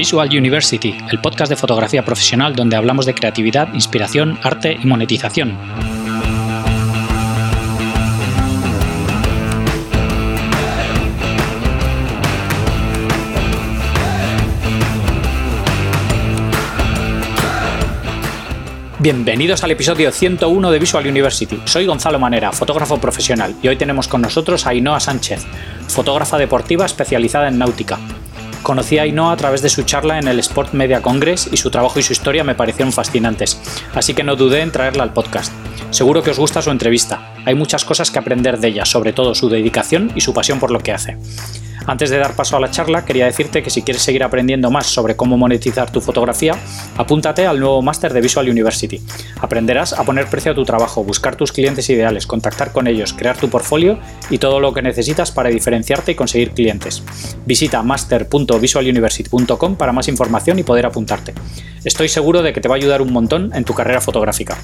Visual University, el podcast de fotografía profesional donde hablamos de creatividad, inspiración, arte y monetización. Bienvenidos al episodio 101 de Visual University. Soy Gonzalo Manera, fotógrafo profesional, y hoy tenemos con nosotros a Ainhoa Sánchez, fotógrafa deportiva especializada en náutica. Conocí a Ainhoa a través de su charla en el Sport Media Congress y su trabajo y su historia me parecieron fascinantes, así que no dudé en traerla al podcast. Seguro que os gusta su entrevista. Hay muchas cosas que aprender de ella, sobre todo su dedicación y su pasión por lo que hace. Antes de dar paso a la charla, quería decirte que si quieres seguir aprendiendo más sobre cómo monetizar tu fotografía, apúntate al nuevo máster de Visual University. Aprenderás a poner precio a tu trabajo, buscar tus clientes ideales, contactar con ellos, crear tu portfolio y todo lo que necesitas para diferenciarte y conseguir clientes. Visita master.visualuniversity.com para más información y poder apuntarte. Estoy seguro de que te va a ayudar un montón en tu carrera fotográfica.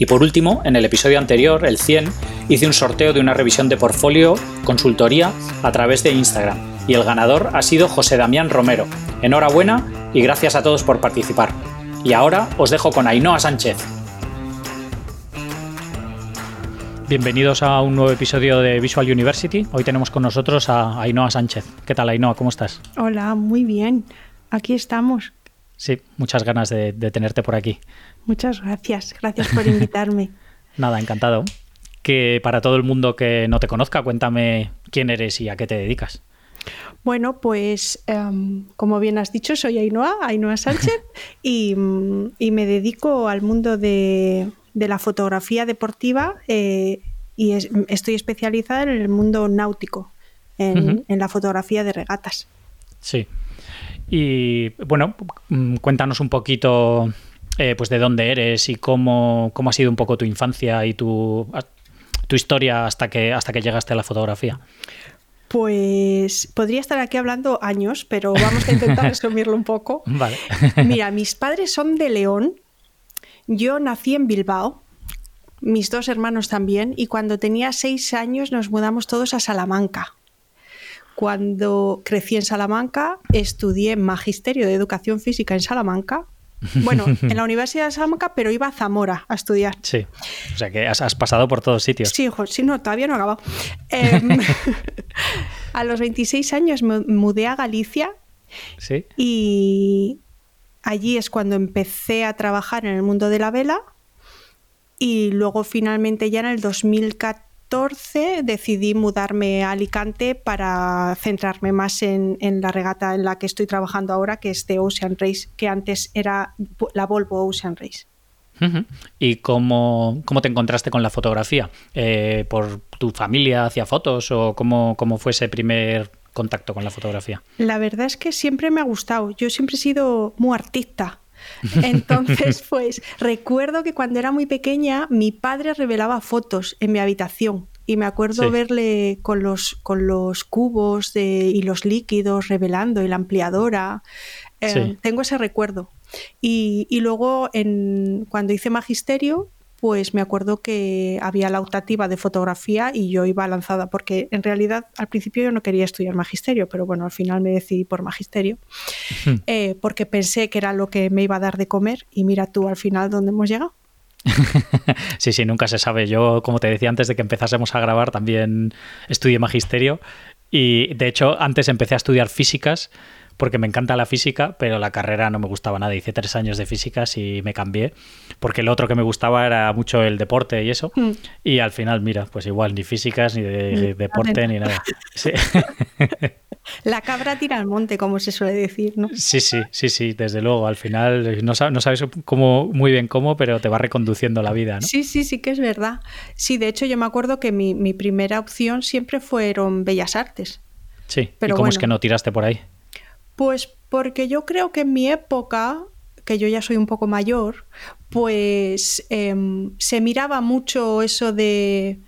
Y por último, en el episodio anterior, el 100, hice un sorteo de una revisión de portfolio consultoría a través de Instagram y el ganador ha sido José Damián Romero. Enhorabuena y gracias a todos por participar. Y ahora os dejo con Ainhoa Sánchez. Bienvenidos a un nuevo episodio de Visual University. Hoy tenemos con nosotros a Ainhoa Sánchez. ¿Qué tal, Ainhoa? ¿Cómo estás? Hola, muy bien. Aquí estamos. Sí, muchas ganas de, de tenerte por aquí. Muchas gracias, gracias por invitarme. Nada, encantado. Que para todo el mundo que no te conozca, cuéntame quién eres y a qué te dedicas. Bueno, pues um, como bien has dicho, soy Ainhoa, Ainhoa Sánchez, y, y, me dedico al mundo de, de la fotografía deportiva eh, y es, estoy especializada en el mundo náutico, en, uh -huh. en la fotografía de regatas. Sí. Y bueno, cuéntanos un poquito eh, pues de dónde eres y cómo, cómo, ha sido un poco tu infancia y tu, tu historia hasta que, hasta que llegaste a la fotografía. Pues podría estar aquí hablando años, pero vamos a intentar resumirlo un poco. Vale. Mira, mis padres son de León. Yo nací en Bilbao, mis dos hermanos también, y cuando tenía seis años nos mudamos todos a Salamanca. Cuando crecí en Salamanca, estudié magisterio de educación física en Salamanca bueno, en la Universidad de Salamanca, pero iba a Zamora a estudiar. Sí, o sea que has, has pasado por todos sitios. Sí, hijo, sí, no, todavía no he acabado. Eh, a los 26 años me mudé a Galicia. Sí. Y allí es cuando empecé a trabajar en el mundo de la vela. Y luego finalmente ya en el 2014 decidí mudarme a Alicante para centrarme más en, en, la regata en la que estoy trabajando ahora, que es de Ocean Race, que antes era la Volvo Ocean Race. ¿Y cómo, cómo, te encontraste con la fotografía? Eh, ¿Por tu familia hacía fotos o cómo, cómo fue ese primer contacto con la fotografía? La verdad es que siempre me ha gustado. Yo siempre he sido muy artista. Entonces, pues recuerdo que cuando era muy pequeña mi padre revelaba fotos en mi habitación y me acuerdo sí. verle con los, con los cubos de, y los líquidos revelando y la ampliadora. Eh, sí. Tengo ese recuerdo. Y, y luego en, cuando hice magisterio, pues me acuerdo que había la optativa de fotografía y yo iba lanzada, porque en realidad al principio yo no quería estudiar magisterio, pero bueno, al final me decidí por magisterio, eh, porque pensé que era lo que me iba a dar de comer y mira tú al final dónde hemos llegado. sí, sí, nunca se sabe. Yo, como te decía antes de que empezásemos a grabar, también estudié magisterio y de hecho antes empecé a estudiar físicas porque me encanta la física, pero la carrera no me gustaba nada. Hice tres años de físicas y me cambié, porque lo otro que me gustaba era mucho el deporte y eso. Mm. Y al final, mira, pues igual, ni físicas, ni de, deporte, ni nada. Sí. La cabra tira al monte, como se suele decir, ¿no? Sí, sí, sí, sí, desde luego. Al final no, sabes, no sabes cómo, muy bien cómo, pero te va reconduciendo la vida, ¿no? Sí, sí, sí que es verdad. Sí, de hecho yo me acuerdo que mi, mi primera opción siempre fueron Bellas Artes. Sí, pero ¿y cómo bueno, es que no tiraste por ahí? Pues porque yo creo que en mi época, que yo ya soy un poco mayor, pues eh, se miraba mucho eso de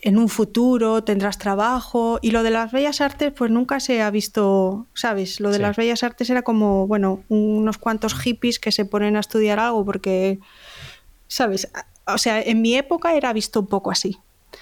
en un futuro tendrás trabajo y lo de las bellas artes pues nunca se ha visto, ¿sabes? Lo de sí. las bellas artes era como, bueno, unos cuantos hippies que se ponen a estudiar algo porque, ¿sabes? O sea, en mi época era visto un poco así.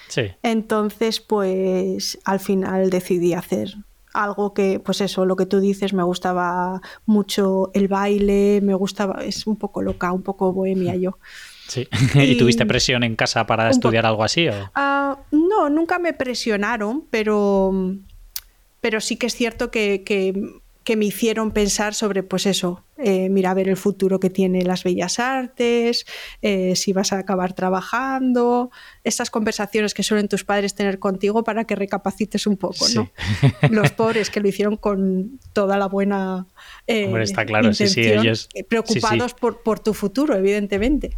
Sí. Entonces, pues al final decidí hacer algo que, pues eso, lo que tú dices, me gustaba mucho el baile, me gustaba, es un poco loca, un poco bohemia yo. Sí. ¿Y, tuviste presión en casa para estudiar algo así? Ah, no, nunca me presionaron, pero, pero sí que es cierto que, que me hicieron pensar sobre, pues eso, eh, mira a ver el futuro que tiene las bellas artes, eh, si vas a acabar trabajando, estas conversaciones que suelen tus padres tener contigo para que recapacites un poco, ¿no? Los pobres que lo hicieron con toda la buena eh, Hombre, está claro, sí, sí, ellos... Preocupados Por, por, tu futuro, evidentemente.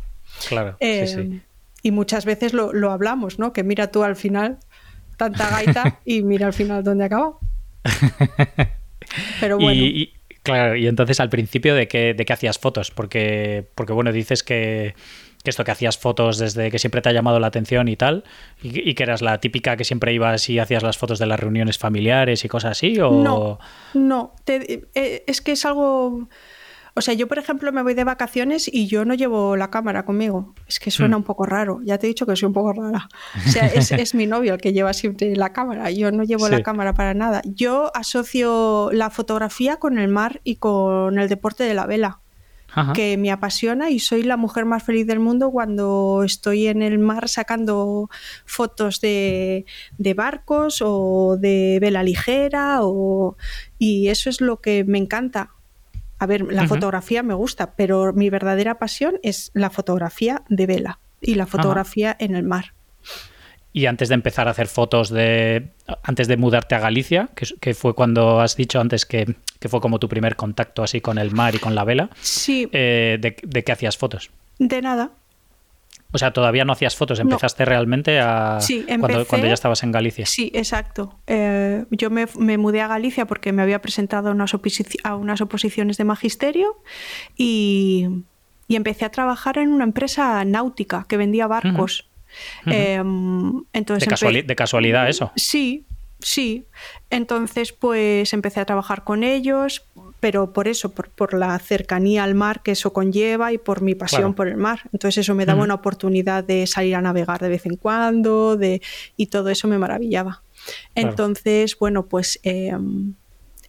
Claro. Y muchas veces lo, lo hablamos, ¿no? Que mira tú al final tanta gaita y mira al final dónde acaba. Pero bueno. Y, claro, y entonces al principio de qué, de qué hacías fotos, porque, porque bueno, dices que, esto que hacías fotos desde que siempre te ha llamado la atención y tal, y, que eras la típica que siempre ibas y hacías las fotos de las reuniones familiares y cosas así, o... No, no, eh, es que es algo o sea, yo, por ejemplo, me voy de vacaciones y yo no llevo la cámara conmigo. Es que suena mm. un poco raro. Ya te he dicho que soy un poco rara. O sea, es, mi novio el que lleva siempre la cámara. Yo no llevo la cámara para nada. Yo asocio la fotografía con el mar y con el deporte de la vela. que me apasiona y soy la mujer más feliz del mundo cuando estoy en el mar sacando fotos de, de barcos o de vela ligera o, y eso es lo que me encanta. A ver, la fotografía me gusta, pero mi verdadera pasión es la fotografía de vela y la fotografía en el mar. Y antes de empezar a hacer fotos de. Antes de mudarte a Galicia, que, fue cuando has dicho antes que, fue como tu primer contacto así con el mar y con la vela. Sí. Eh, de, ¿De qué hacías fotos? De nada. O sea, todavía no hacías fotos, empezaste realmente a sí, cuando, cuando, ya estabas en Galicia. Sí, exacto. Eh, yo me, mudé a Galicia porque me había presentado a unas, a unas oposiciones de magisterio y, empecé a trabajar en una empresa náutica que vendía barcos. Em, entonces de, de, casualidad eso. Sí, sí. Entonces, pues empecé a trabajar con ellos, pero por eso, por, la cercanía al mar que eso conlleva y por mi pasión por el mar. Entonces eso me daba una oportunidad de salir a navegar de vez en cuando de, y todo eso me maravillaba. Entonces, bueno, pues em,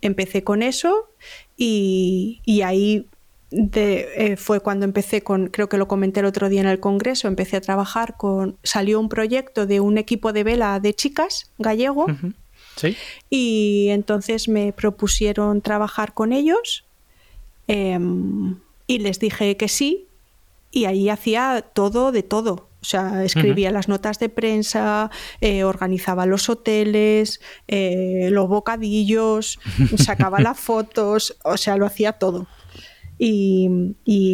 empecé con eso y, ahí eh, fue cuando empecé con, creo que lo comenté el otro día en el Congreso, empecé a trabajar con, salió un proyecto de un equipo de vela de chicas gallego. Y entonces me propusieron trabajar con ellos em, y les dije que sí y ahí hacía todo de todo. O sea, escribía las notas de prensa, eh, organizaba los hoteles, eh, los bocadillos, sacaba las fotos, o sea, lo hacía todo. Y,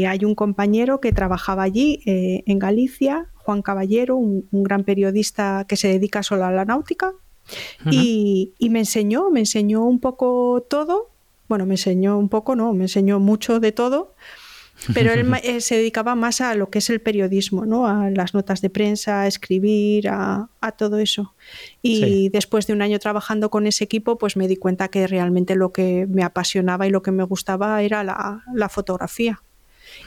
hay un compañero que trabajaba allí eh, en Galicia, Juan Caballero, un, gran periodista que se dedica solo a la náutica, y, me enseñó, me enseñó un poco todo. Bueno, me enseñó un poco, no, me enseñó mucho de todo. Pero él eh, se dedicaba más a lo que es el periodismo, ¿no? A las notas de prensa, a escribir, a, todo eso. Y después de un año trabajando con ese equipo, pues me di cuenta que realmente lo que me apasionaba y lo que me gustaba era la, fotografía.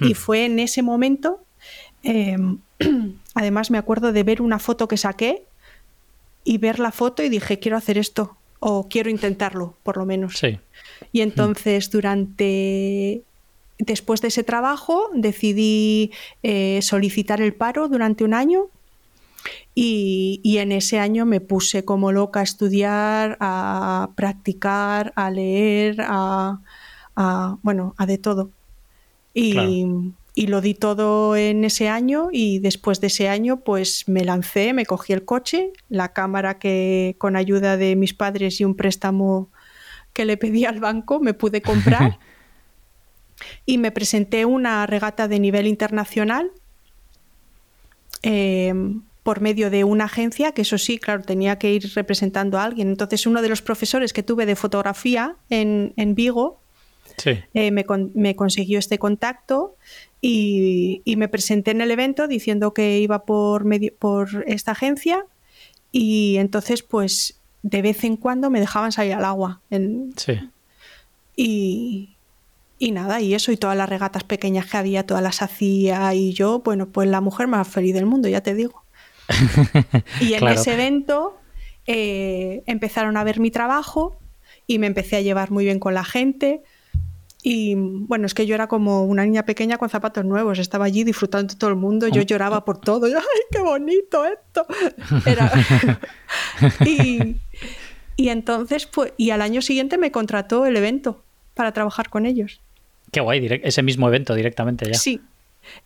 Y hmm. fue en ese momento, em, además me acuerdo de ver una foto que saqué y ver la foto y dije, quiero hacer esto o quiero intentarlo, por lo menos. Sí. Y entonces durante después de ese trabajo decidí eh, solicitar el paro durante un año y, en ese año me puse como loca a estudiar, a practicar, a leer, a, bueno, a de todo. Y, y lo di todo en ese año y después de ese año pues me lancé, me cogí el coche, la cámara que con ayuda de mis padres y un préstamo que le pedí al banco me pude comprar y me presenté una regata de nivel internacional em, por medio de una agencia, que eso sí, claro, tenía que ir representando a alguien. Entonces uno de los profesores que tuve de fotografía en, en Vigo eh, me, me, consiguió este contacto y, me presenté en el evento diciendo que iba por, medio, por esta agencia y entonces pues de vez en cuando me dejaban salir al agua. sí. Y, y nada, y eso, y todas las regatas pequeñas que había, todas las hacía, y yo, bueno, pues la mujer más feliz del mundo, ya te digo. y en ese evento eh, empezaron a ver mi trabajo y me empecé a llevar muy bien con la gente. Y bueno, es que yo era como una niña pequeña con zapatos nuevos, estaba allí disfrutando de todo el mundo, yo lloraba por todo, ¡ay, qué bonito esto! y, y entonces, pues, y al año siguiente me contrató el evento para trabajar con ellos. Qué guay, ese mismo evento directamente ya. Sí,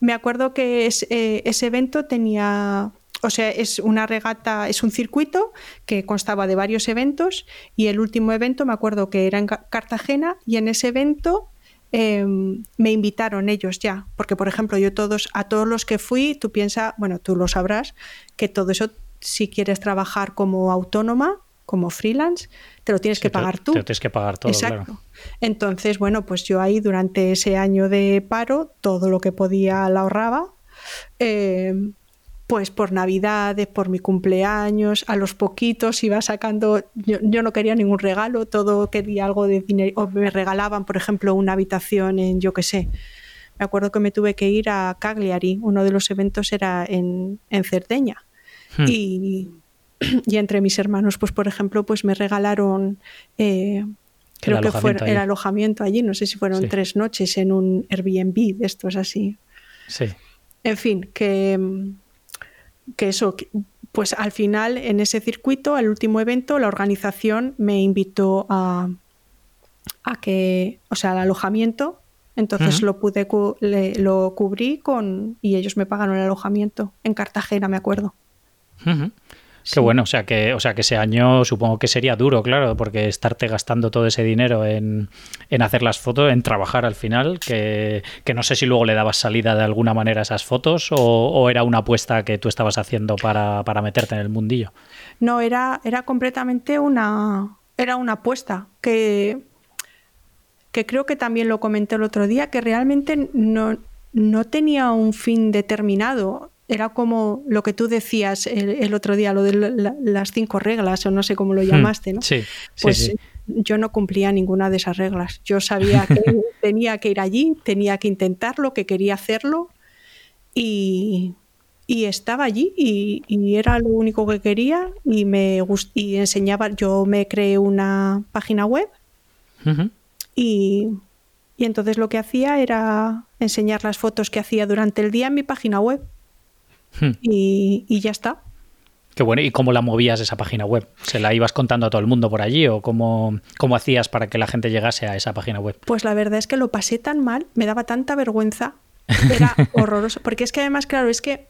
me acuerdo que eh, ese evento tenía o sea, es una regata, es un circuito que constaba de varios eventos y el último evento me acuerdo que era en Cartagena y en ese evento em, me invitaron ellos ya, porque por ejemplo yo todos, a todos los que fui, tú piensas, bueno, tú lo sabrás, que todo eso, si quieres trabajar como autónoma, como freelance, te lo tienes que pagar tú. Te lo tienes que pagar todo, Exacto. Entonces, bueno, pues yo ahí durante ese año de paro, todo lo que podía la ahorraba. Em, pues por Navidades, por mi cumpleaños, a los poquitos iba sacando, yo, no quería ningún regalo, todo quería algo de dinero, o me regalaban, por ejemplo, una habitación en, yo qué sé, me acuerdo que me tuve que ir a Cagliari, uno de los eventos era en, en Cerdeña, hmm. y, y, entre mis hermanos, pues por ejemplo, pues me regalaron... Eh, creo que fue el alojamiento allí, no sé si fueron tres noches en un Airbnb de estos así. Sí. En fin, que, que eso, pues al final en ese circuito, al último evento, la organización me invitó a, a que, o sea, al alojamiento. Entonces lo pude lo cubrí con y ellos me pagaron el alojamiento en Cartagena, me acuerdo. Qué bueno, o sea que, o sea que ese año supongo que sería duro, claro, porque estarte gastando todo ese dinero en, hacer las fotos, en trabajar al final, que, no sé si luego le dabas salida de alguna manera a esas fotos o, era una apuesta que tú estabas haciendo para, meterte en el mundillo. No, era, era completamente una, era una apuesta que, que creo que también lo comenté el otro día, que realmente no, no tenía un fin determinado era como lo que tú decías el, otro día, lo de las cinco reglas, o no sé cómo lo hmm. llamaste, ¿no? Sí, pues yo no cumplía ninguna de esas reglas. Yo sabía que tenía que ir allí, tenía que intentarlo, que quería hacerlo y, estaba allí y, era lo único que quería y me y enseñaba, yo me creé una página web y, y entonces lo que hacía era enseñar las fotos que hacía durante el día en mi página web. Hmm. Y, ya está. Qué bueno. ¿Y cómo la movías esa página web? ¿Se la ibas contando a todo el mundo por allí o cómo, cómo hacías para que la gente llegase a esa página web? Pues la verdad es que lo pasé tan mal, me daba tanta vergüenza, era horroroso. Porque es que además, claro, es que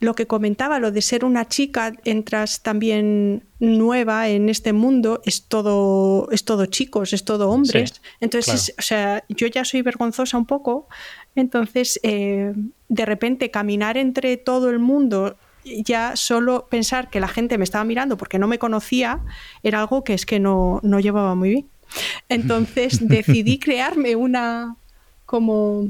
lo que comentaba, lo de ser una chica, entras también nueva en este mundo, es todo, es todo chicos, es todo hombres. Entonces, o sea, yo ya soy vergonzosa un poco, entonces, eh, de repente caminar entre todo el mundo, ya solo pensar que la gente me estaba mirando porque no me conocía, era algo que es que no, llevaba muy bien. Entonces decidí crearme una como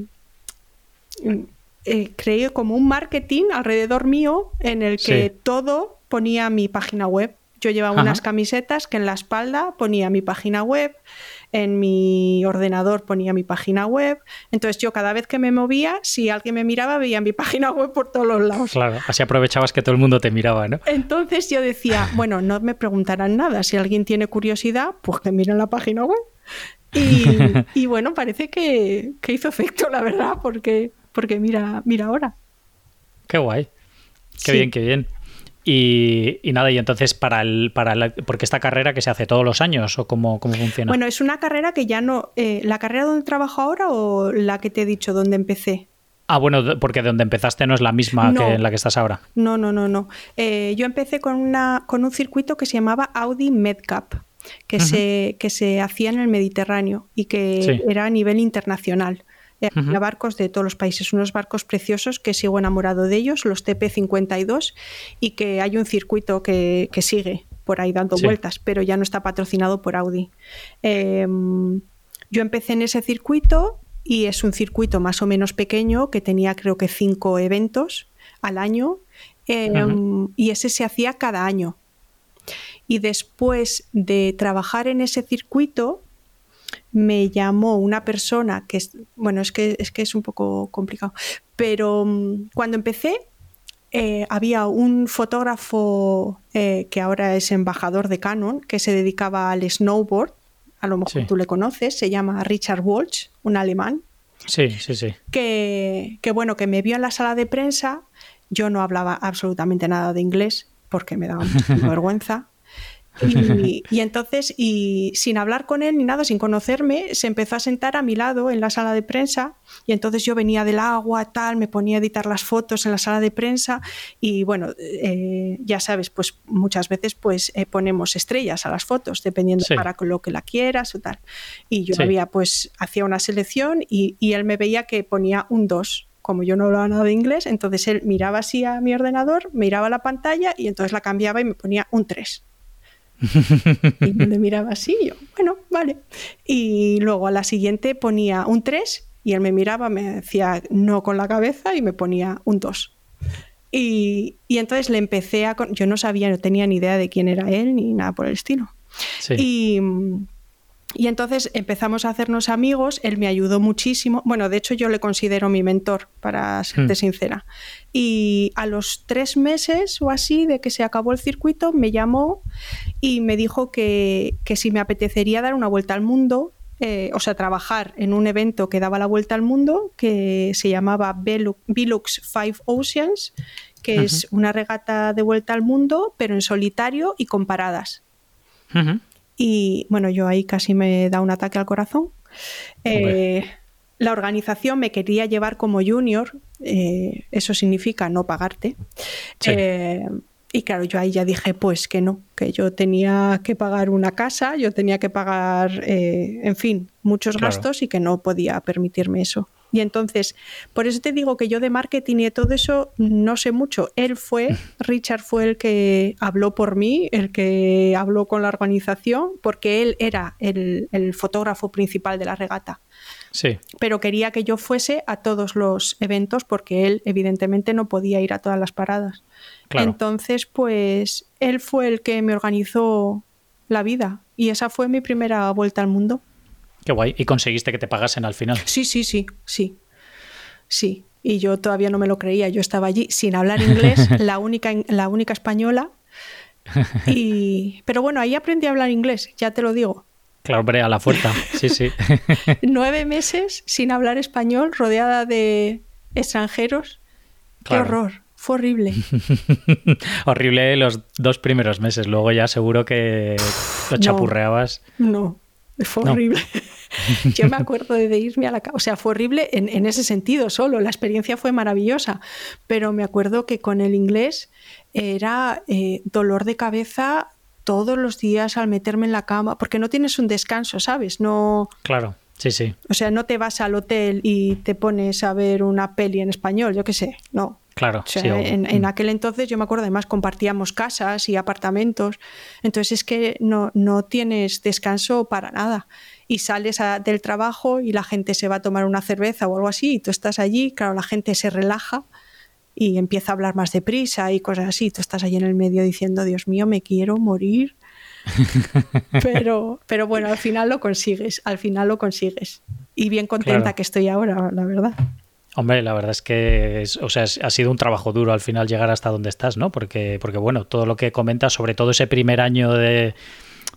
eh, creé como un marketing alrededor mío en el que todo ponía mi página web. Yo llevaba unas camisetas que en la espalda ponía mi página web, en mi ordenador ponía mi página web. Entonces yo cada vez que me movía, si alguien me miraba, veía mi página web por todos los lados. Claro, así aprovechabas que todo el mundo te miraba, ¿no? Entonces yo decía, bueno, no me preguntarán nada. Si alguien tiene curiosidad, pues que miren la página web. Y, bueno, parece que, hizo efecto, la verdad, porque, porque mira, mira ahora. Qué guay. Qué bien, qué bien. Y, nada, y entonces para el, para la, porque esta carrera que se hace todos los años o cómo, cómo funciona. Bueno, es una carrera que ya no, eh, la carrera donde trabajo ahora o la que te he dicho donde empecé. Ah, bueno, porque donde empezaste no es la misma que en la que estás ahora. No, no, no, no. Eh, yo empecé con una, con un circuito que se llamaba Audi Medcap, que se, que se hacía en el Mediterráneo y que era a nivel internacional barcos de todos los países, unos barcos preciosos que sigo enamorado de ellos, los TP52, y que hay un circuito que, sigue por ahí dando vueltas, pero ya no está patrocinado por Audi. Em, yo empecé en ese circuito y es un circuito más o menos pequeño que tenía creo que cinco eventos al año em, y ese se hacía cada año. Y después de trabajar en ese circuito, me llamó una persona que es, bueno, es que es, que es un poco complicado, pero mm, cuando empecé eh, había un fotógrafo eh, que ahora es embajador de Canon que se dedicaba al snowboard a lo mejor tú le conoces, se llama Richard Walsh, un alemán. Sí, sí, sí. Que, que bueno, que me vio en la sala de prensa, yo no hablaba absolutamente nada de inglés porque me daba vergüenza. Y, entonces, y sin hablar con él ni nada, sin conocerme, se empezó a sentar a mi lado en la sala de prensa. Y entonces yo venía del agua, tal, me ponía a editar las fotos en la sala de prensa. Y bueno, eh, ya sabes, pues muchas veces pues eh, ponemos estrellas a las fotos, dependiendo para lo que la quieras o tal. Y yo había, pues, hacía una selección y, y él me veía que ponía un 2 como yo no hablaba nada de inglés, entonces él miraba así a mi ordenador, miraba la pantalla y entonces la cambiaba y me ponía un 3 y me miraba así, yo, bueno, vale. Y luego a la siguiente ponía un 3 y él me miraba, me decía no con la cabeza y me ponía un 2. Y, y, entonces le empecé a... Yo no sabía, no tenía ni idea de quién era él ni nada por el estilo. Y, y entonces empezamos a hacernos amigos, él me ayudó muchísimo, bueno, de hecho yo le considero mi mentor, para serte hmm. sincera. Y a los tres meses o así de que se acabó el circuito, me llamó y me dijo que, si me apetecería dar una vuelta al mundo, eh, o sea, trabajar en un evento que daba la vuelta al mundo, que se llamaba Velux Five Oceans, que es una regata de vuelta al mundo, pero en solitario y con paradas. Y bueno, yo ahí casi me da un ataque al corazón. Eh, la organización me quería llevar como junior, eh, eso significa no pagarte. Eh, y claro, yo ahí ya dije, pues que no, que yo tenía que pagar una casa, yo tenía que pagar, en fin, muchos gastos y que no podía permitirme eso. Y entonces, por eso te digo que yo de marketing y de todo eso no sé mucho. Él fue, Richard fue el que habló por mí, el que habló con la organización, porque él era el, fotógrafo principal de la regata. Sí. Pero quería que yo fuese a todos los eventos porque él evidentemente no podía ir a todas las paradas. Entonces, pues él fue el que me organizó la vida y esa fue mi primera vuelta al mundo. Qué guay. ¿Y conseguiste que te pagasen al final? Sí, sí, sí, sí. Sí. Y yo todavía no me lo creía. Yo estaba allí sin hablar inglés, la única, la única española. Y... Pero bueno, ahí aprendí a hablar inglés, ya te lo digo. Claro, hombre, a la fuerza. Sí, sí. Nueve meses sin hablar español, rodeada de extranjeros. Qué horror. Fue horrible. horrible los dos primeros meses. Luego ya seguro que lo chapurreabas. No, fue horrible. Yo me acuerdo de irme a la casa, o sea, fue horrible en, ese sentido solo, la experiencia fue maravillosa, pero me acuerdo que con el inglés era eh, dolor de cabeza todos los días al meterme en la cama, porque no tienes un descanso, ¿sabes? No. Claro. Sí, sí. O sea, no te vas al hotel y te pones a ver una peli en español, yo qué sé, no. Claro, en, en, mm. aquel entonces yo me acuerdo, además compartíamos casas y apartamentos, entonces es que no, no tienes descanso para nada y sales del trabajo y la gente se va a tomar una cerveza o algo así y tú estás allí, claro, la gente se relaja y empieza a hablar más deprisa y cosas así, tú estás allí en el medio diciendo, Dios mío, me quiero morir. pero, pero bueno, al final lo consigues, al final lo consigues. Y bien contenta que estoy ahora, la verdad. Hombre, la verdad es que o sea, ha sido un trabajo duro al final llegar hasta donde estás, ¿no? Porque, porque bueno, todo lo que comentas, sobre todo ese primer año de,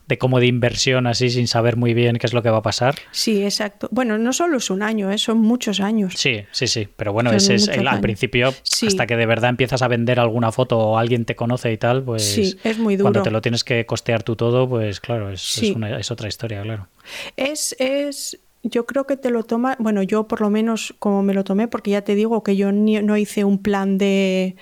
de como de inversión así sin saber muy bien qué es lo que va a pasar. Sí, exacto. Bueno, no solo es un año, ¿eh? son muchos años. Sí, sí, sí. Pero bueno, ese es el, al principio, hasta que de verdad empiezas a vender alguna foto o alguien te conoce y tal, pues sí, es muy duro. cuando te lo tienes que costear tú todo, pues claro, es, es otra historia, claro. Es, es, yo creo que te lo toma, bueno, yo por lo menos como me lo tomé, porque ya te digo que yo no hice un plan de,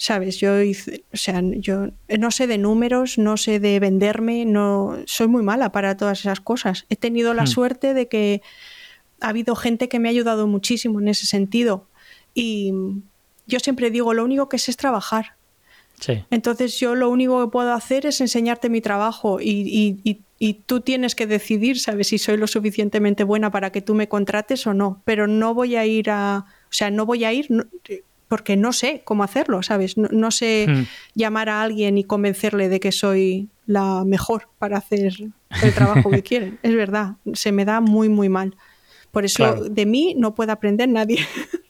¿sabes? Yo hice, o sea, yo no sé de números, no sé de venderme, no soy muy mala para todas esas cosas. He tenido la hmm. suerte de que ha habido gente que me ha ayudado muchísimo en ese sentido. Y yo siempre digo, lo único que sé es trabajar. Sí. Entonces yo lo único que puedo hacer es enseñarte mi trabajo y, y, y, tú tienes que decidir, ¿sabes? Si soy lo suficientemente buena para que tú me contrates o no. Pero no voy a ir a, o sea, no voy a ir, porque no sé cómo hacerlo, ¿sabes? No, sé hmm. llamar a alguien y convencerle de que soy la mejor para hacer el trabajo que quieren. Es verdad, se me da muy, muy mal. Por eso de mí no puede aprender nadie.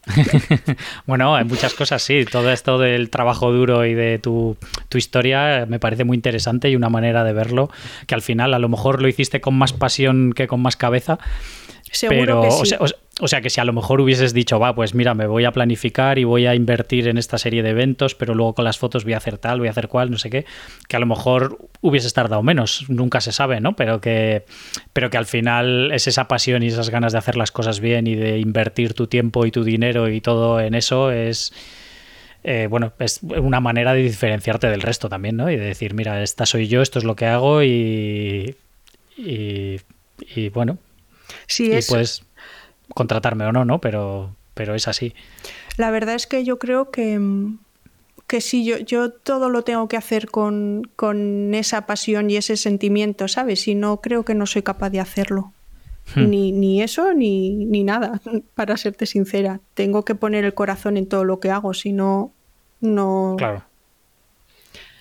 bueno, en muchas cosas sí. Todo esto del trabajo duro y de tu, historia me parece muy interesante y una manera de verlo que al final a lo mejor lo hiciste con más pasión que con más cabeza. Seguro que sí. O sea que si a lo mejor hubieses dicho, va, pues mira, me voy a planificar y voy a invertir en esta serie de eventos, pero luego con las fotos voy a hacer tal, voy a hacer cual, no sé qué, que a lo mejor hubieses tardado menos, nunca se sabe, ¿no? Pero que, pero que al final es esa pasión y esas ganas de hacer las cosas bien y de invertir tu tiempo y tu dinero y todo en eso es... Eh, bueno, es una manera de diferenciarte del resto también, ¿no? Y de decir, mira, esta soy yo, esto es lo que hago y, y, bueno. Sí, es, pues contratarme o no, ¿no? Pero, pero es así. La verdad es que yo creo que, que sí, yo, yo todo lo tengo que hacer con, con esa pasión y ese sentimiento, ¿sabes? Y no creo que no soy capaz de hacerlo. Hmm. Ni, ni, eso ni, ni, nada, para serte sincera. Tengo que poner el corazón en todo lo que hago, si no, no. Claro.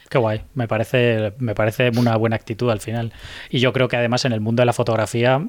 Qué guay, me parece, me parece una buena actitud al final. Y yo creo que además en el mundo de la fotografía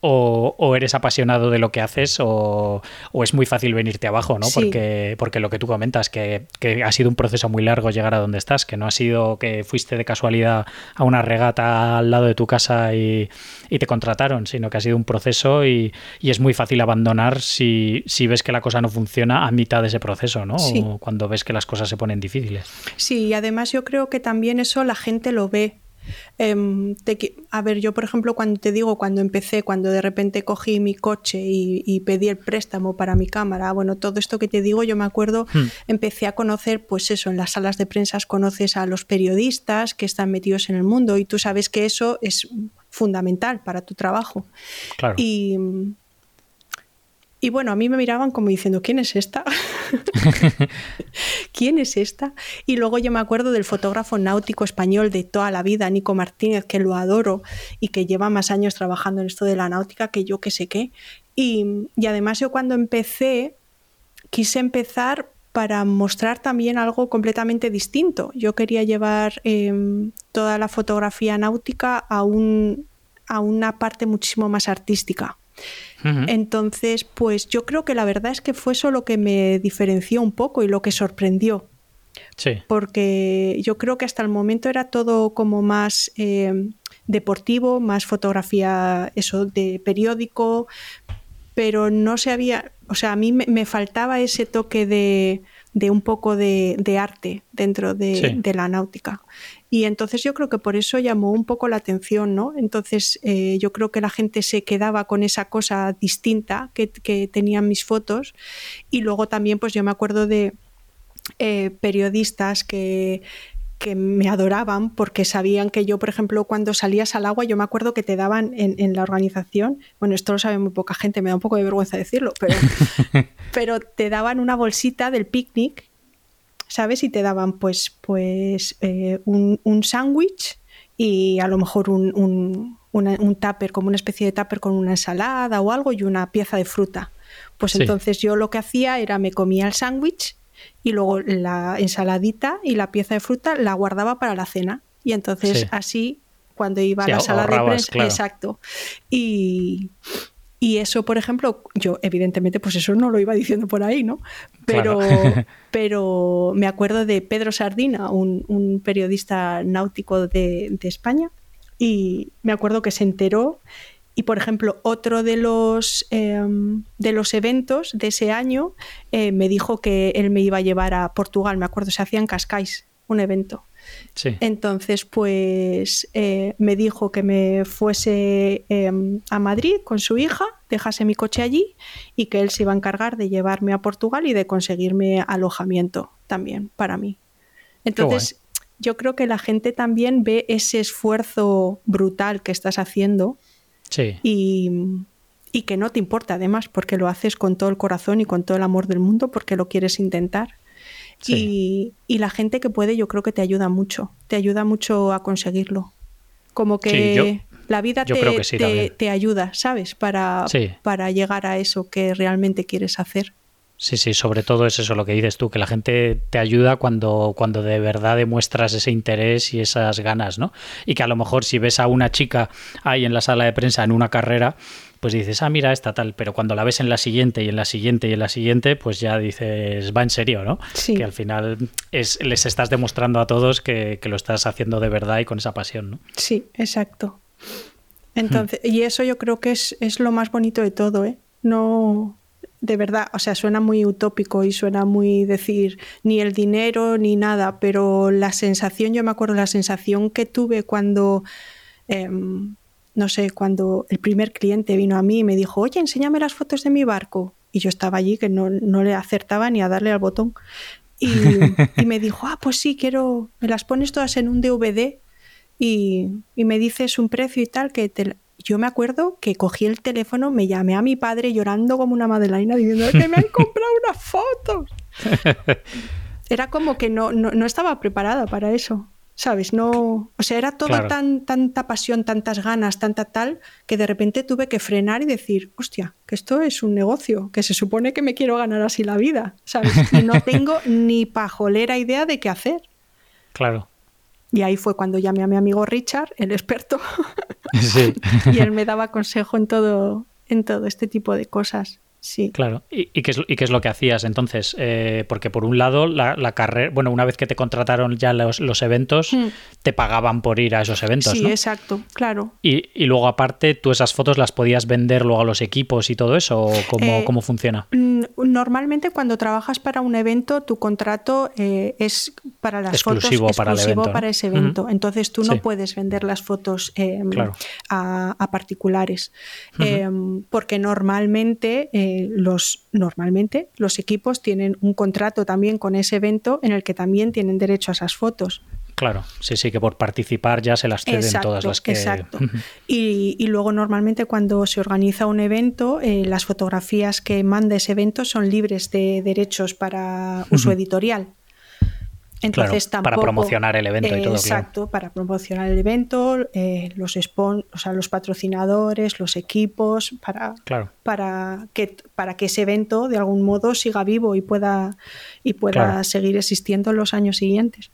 o, eres apasionado de lo que haces o, es muy fácil venirte abajo, ¿no? Porque, porque lo que tú comentas, que, ha sido un proceso muy largo llegar a donde estás, que no ha sido que fuiste de casualidad a una regata al lado de tu casa y, te contrataron, sino que ha sido un proceso y, es muy fácil abandonar si, si, ves que la cosa no funciona a mitad de ese proceso, ¿no? O cuando ves que las cosas se ponen difíciles. Sí, y además yo creo que también eso la gente lo ve Em, a ver, yo por ejemplo, cuando te digo, cuando empecé, cuando de repente cogí mi coche y, pedí el préstamo para mi cámara, bueno, todo esto que te digo, yo me acuerdo, hmm. empecé a conocer, pues eso, en las salas de prensa conoces a los periodistas que están metidos en el mundo y tú sabes que eso es fundamental para tu trabajo. Claro. Y, y bueno, a mí me miraban como diciendo, ¿quién es esta? ¿Quién es esta? Y luego yo me acuerdo del fotógrafo náutico español de toda la vida, Nico Martínez, que lo adoro y que lleva más años trabajando en esto de la náutica que yo que sé qué. Y, además yo cuando empecé, quise empezar para mostrar también algo completamente distinto. Yo quería llevar em, toda la fotografía náutica a, un, a una parte muchísimo más artística. Entonces, pues yo creo que la verdad es que fue eso lo que me diferenció un poco y lo que sorprendió. Sí. Porque yo creo que hasta el momento era todo como más eh, deportivo, más fotografía, eso de periódico, pero no se había, o sea, a mí me, faltaba ese toque de, un poco de, arte dentro de, la náutica. Y entonces yo creo que por eso llamó un poco la atención, ¿no? Entonces eh, yo creo que la gente se quedaba con esa cosa distinta que, tenían mis fotos. Y luego también, pues yo me acuerdo de eh, periodistas que, que me adoraban porque sabían que yo, por ejemplo, cuando salías al agua, yo me acuerdo que te daban en, en, la organización, bueno, esto lo sabe muy poca gente, me da un poco de vergüenza decirlo, pero, pero te daban una bolsita del picnic ¿sabes? Y te daban pues, pues eh, un, un sándwich y a lo mejor un, un, un, tupper, como una especie de tupper con una ensalada o algo y una pieza de fruta. Pues entonces yo lo que hacía era me comía el sándwich y luego la ensaladita y la pieza de fruta la guardaba para la cena. Y entonces así, cuando iba a la sala de prensa, exacto. Y, y eso, por ejemplo, yo evidentemente pues eso no lo iba diciendo por ahí, ¿no? Pero, pero me acuerdo de Pedro Sardina, un, periodista náutico de, España, y me acuerdo que se enteró y, por ejemplo, otro de los, em, de los eventos de ese año eh, me dijo que él me iba a llevar a Portugal, me acuerdo, se hacía en Cascais un evento. Entonces, pues eh, me dijo que me fuese em, a Madrid con su hija, dejase mi coche allí y que él se iba a encargar de llevarme a Portugal y de conseguirme alojamiento también para mí. Entonces, yo creo que la gente también ve ese esfuerzo brutal que estás haciendo y, y que no te importa además porque lo haces con todo el corazón y con todo el amor del mundo porque lo quieres intentar. Y, la gente que puede yo creo que te ayuda mucho, te ayuda mucho a conseguirlo. Como que la vida te, te, ayuda, ¿sabes? Para, para llegar a eso que realmente quieres hacer. Sí, sí, sobre todo es eso lo que dices tú, que la gente te ayuda cuando, cuando de verdad demuestras ese interés y esas ganas, ¿no? Y que a lo mejor si ves a una chica ahí en la sala de prensa en una carrera, pues dices, ah, mira, esta tal, pero cuando la ves en la siguiente y en la siguiente y en la siguiente, pues ya dices, va en serio, ¿no? Sí. Que al final es, les estás demostrando a todos que, que lo estás haciendo de verdad y con esa pasión, ¿no? Sí, exacto. Entonces, y eso yo creo que es, es lo más bonito de todo, ¿eh? No, de verdad, o sea, suena muy utópico y suena muy decir ni el dinero ni nada, pero la sensación, yo me acuerdo la sensación que tuve cuando, em, no sé, cuando el primer cliente vino a mí y me dijo, oye, enséñame las fotos de mi barco. Y yo estaba allí que no, no le acertaba ni a darle al botón. Y, y, me dijo, ah, pues sí, quiero, me las pones todas en un DVD y, y me dices un precio y tal, que te, yo me acuerdo que cogí el teléfono, me llamé a mi padre llorando como una madeleina diciendo que me han comprado unas fotos. Era como que no, no, no, estaba preparada para eso, ¿sabes? No, o sea, era todo Claro. tan, tanta pasión, tantas ganas, tanta tal, que de repente tuve que frenar y decir, hostia, que esto es un negocio, que se supone que me quiero ganar así la vida, ¿sabes? Y no tengo ni pajolera idea de qué hacer. Claro. Y ahí fue cuando llamé a mi amigo Richard, el experto, Sí. y él me daba consejo en todo, en todo este tipo de cosas. Sí. Claro. ¿Y, y qué, es, y qué es lo que hacías entonces? Eh, porque por un lado, la, la carrera, bueno, una vez que te contrataron ya los, los eventos, Mm. te pagaban por ir a esos eventos, Sí, ¿no? exacto, claro. Y, y luego aparte, tú esas fotos las podías vender luego a los equipos y todo eso, ¿o cómo, Eh, cómo funciona? Mm, Normalmente cuando trabajas para un evento, tu contrato eh, es para las Exclusivo fotos para el exclusivo evento, ¿no? para ese evento. Entonces tú Sí. no puedes vender las fotos Claro. a, a particulares. Eh, porque normalmente eh, los normalmente los equipos tienen un contrato también con ese evento en el que también tienen derecho a esas fotos. Claro, sí, sí, que por participar ya se las ceden Exacto, todas las que... exacto. Y, y luego normalmente cuando se organiza un evento, eh, las fotografías que manda ese evento son libres de derechos para uso editorial. Claro, Entonces para promocionar el evento y todo, claro. Exacto, para promocionar el evento, eh, los spon o sea, los patrocinadores, los equipos, para, Claro. para que para que ese evento de algún modo siga vivo y pueda y pueda seguir existiendo en los años siguientes.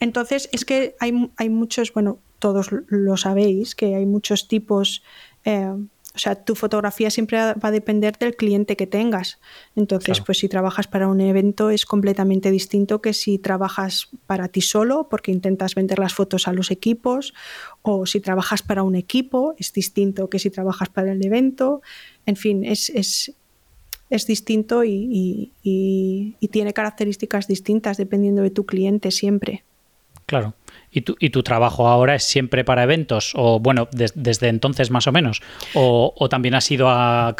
Entonces, es que hay, hay muchos, bueno, todos lo sabéis, que hay muchos tipos, eh, o sea, tu fotografía siempre va a depender del cliente que tengas. Entonces, Claro. pues si trabajas para un evento es completamente distinto que si trabajas para ti solo, porque intentas vender las fotos a los equipos, o si trabajas para un equipo, es distinto que si trabajas para el evento. En fin, es, es, es distinto y, y- y- y tiene características distintas dependiendo de tu cliente siempre. Claro. ¿Y tu, ¿Y tu trabajo ahora es siempre para eventos? O bueno, des- desde entonces más o menos. O, o también has ido a,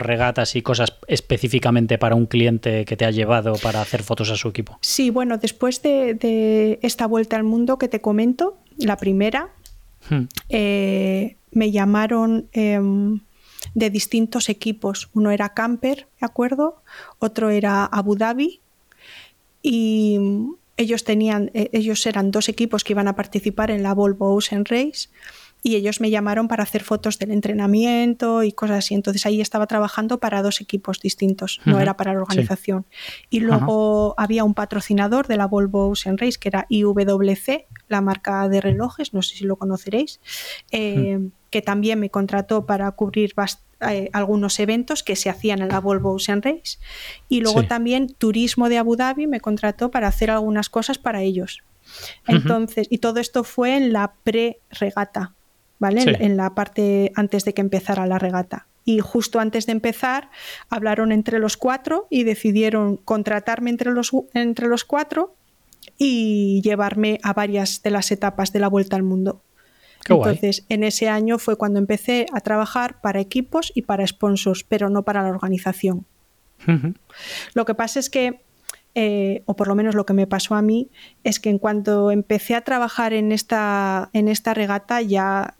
regatas y cosas específicamente para un cliente que te ha llevado para hacer fotos a su equipo. Sí, bueno, después de, de esta vuelta al mundo que te comento, la primera, Hmm. eh, me llamaron em, de distintos equipos. Uno era Camper, ¿de acuerdo? Otro era Abu Dhabi. Y ellos tenían, eh, ellos eran dos equipos que iban a participar en la Volvo Ocean Race. Y ellos me llamaron para hacer fotos del entrenamiento y cosas así. Entonces ahí estaba trabajando para dos equipos distintos, no era para la sí. organización. Y luego había un patrocinador de la Volvo Ocean Race que era IWC, la marca de relojes, no sé si lo conoceréis, eh, que también me contrató para cubrir eh, algunos eventos que se hacían en la Volvo Ocean Race. Y luego Sí. también Turismo de Abu Dhabi me contrató para hacer algunas cosas para ellos. Entonces, y todo esto fue en la pre-regata, ¿vale? Sí. En, en la parte antes de que empezara la regata. Y justo antes de empezar, hablaron entre los cuatro y decidieron contratarme entre los, entre los cuatro y llevarme a varias de las etapas de la vuelta al mundo. Qué guay. Entonces, en ese año fue cuando empecé a trabajar para equipos y para sponsors, pero no para la organización. Lo que pasa es que, eh, o por lo menos lo que me pasó a mí, es que en cuanto empecé a trabajar en esta, en esta regata ya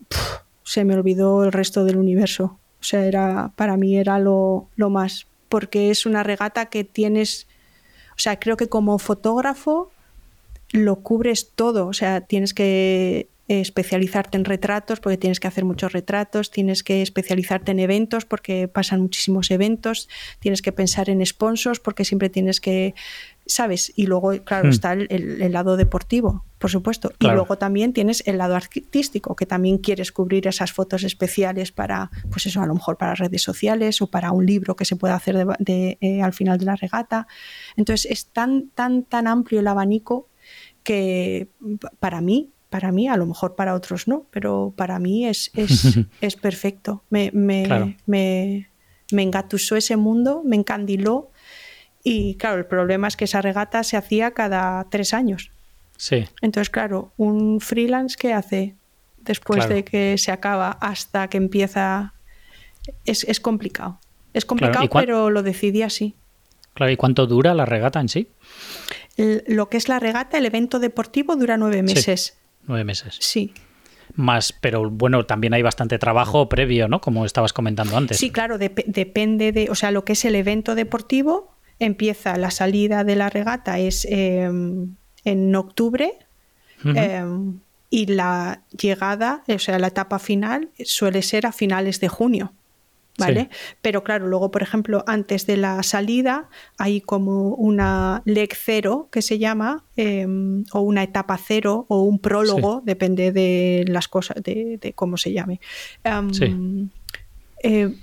se me olvidó el resto del universo. O sea, era, para mí era lo, lo más, porque es una regata que tienes, o sea, creo que como fotógrafo lo cubres todo, o sea, tienes que especializarte en retratos porque tienes que hacer muchos retratos, tienes que especializarte en eventos porque pasan muchísimos eventos, tienes que pensar en sponsors porque siempre tienes que, ¿sabes? Y luego, claro, hmm. está el, lado deportivo, por supuesto. Y luego también tienes el lado artístico, que también quieres cubrir esas fotos especiales para, pues eso, a lo mejor para redes sociales o para un libro que se pueda hacer de, eh, al final de la regata. Entonces es tan, tan, tan amplio el abanico que para mí para mí, a lo mejor para otros no, pero para mí es, es, perfecto. Me, me, me, engatusó ese mundo, me encandiló y claro, el problema es que esa regata se hacía cada tres años. Sí. Entonces, claro, un freelance que hace después de que se acaba hasta que empieza es, complicado. Es complicado, pero lo decidí así. Claro, ¿y cuánto dura la regata en sí? lo que es la regata, el evento deportivo, dura nueve meses. Nueve meses. Sí. Más, pero bueno, también hay bastante trabajo previo, ¿no? Como estabas comentando antes. Sí, claro, depende de, o sea, lo que es el evento deportivo, empieza la salida de la regata es em, en octubre em, y la llegada, o sea, la etapa final suele ser a finales de junio. ¿Vale? Pero claro, luego, por ejemplo, antes de la salida hay como una leg cero que se llama, em, o una etapa cero, o un prólogo, depende de las cosas, de, cómo se llame. Em, eh,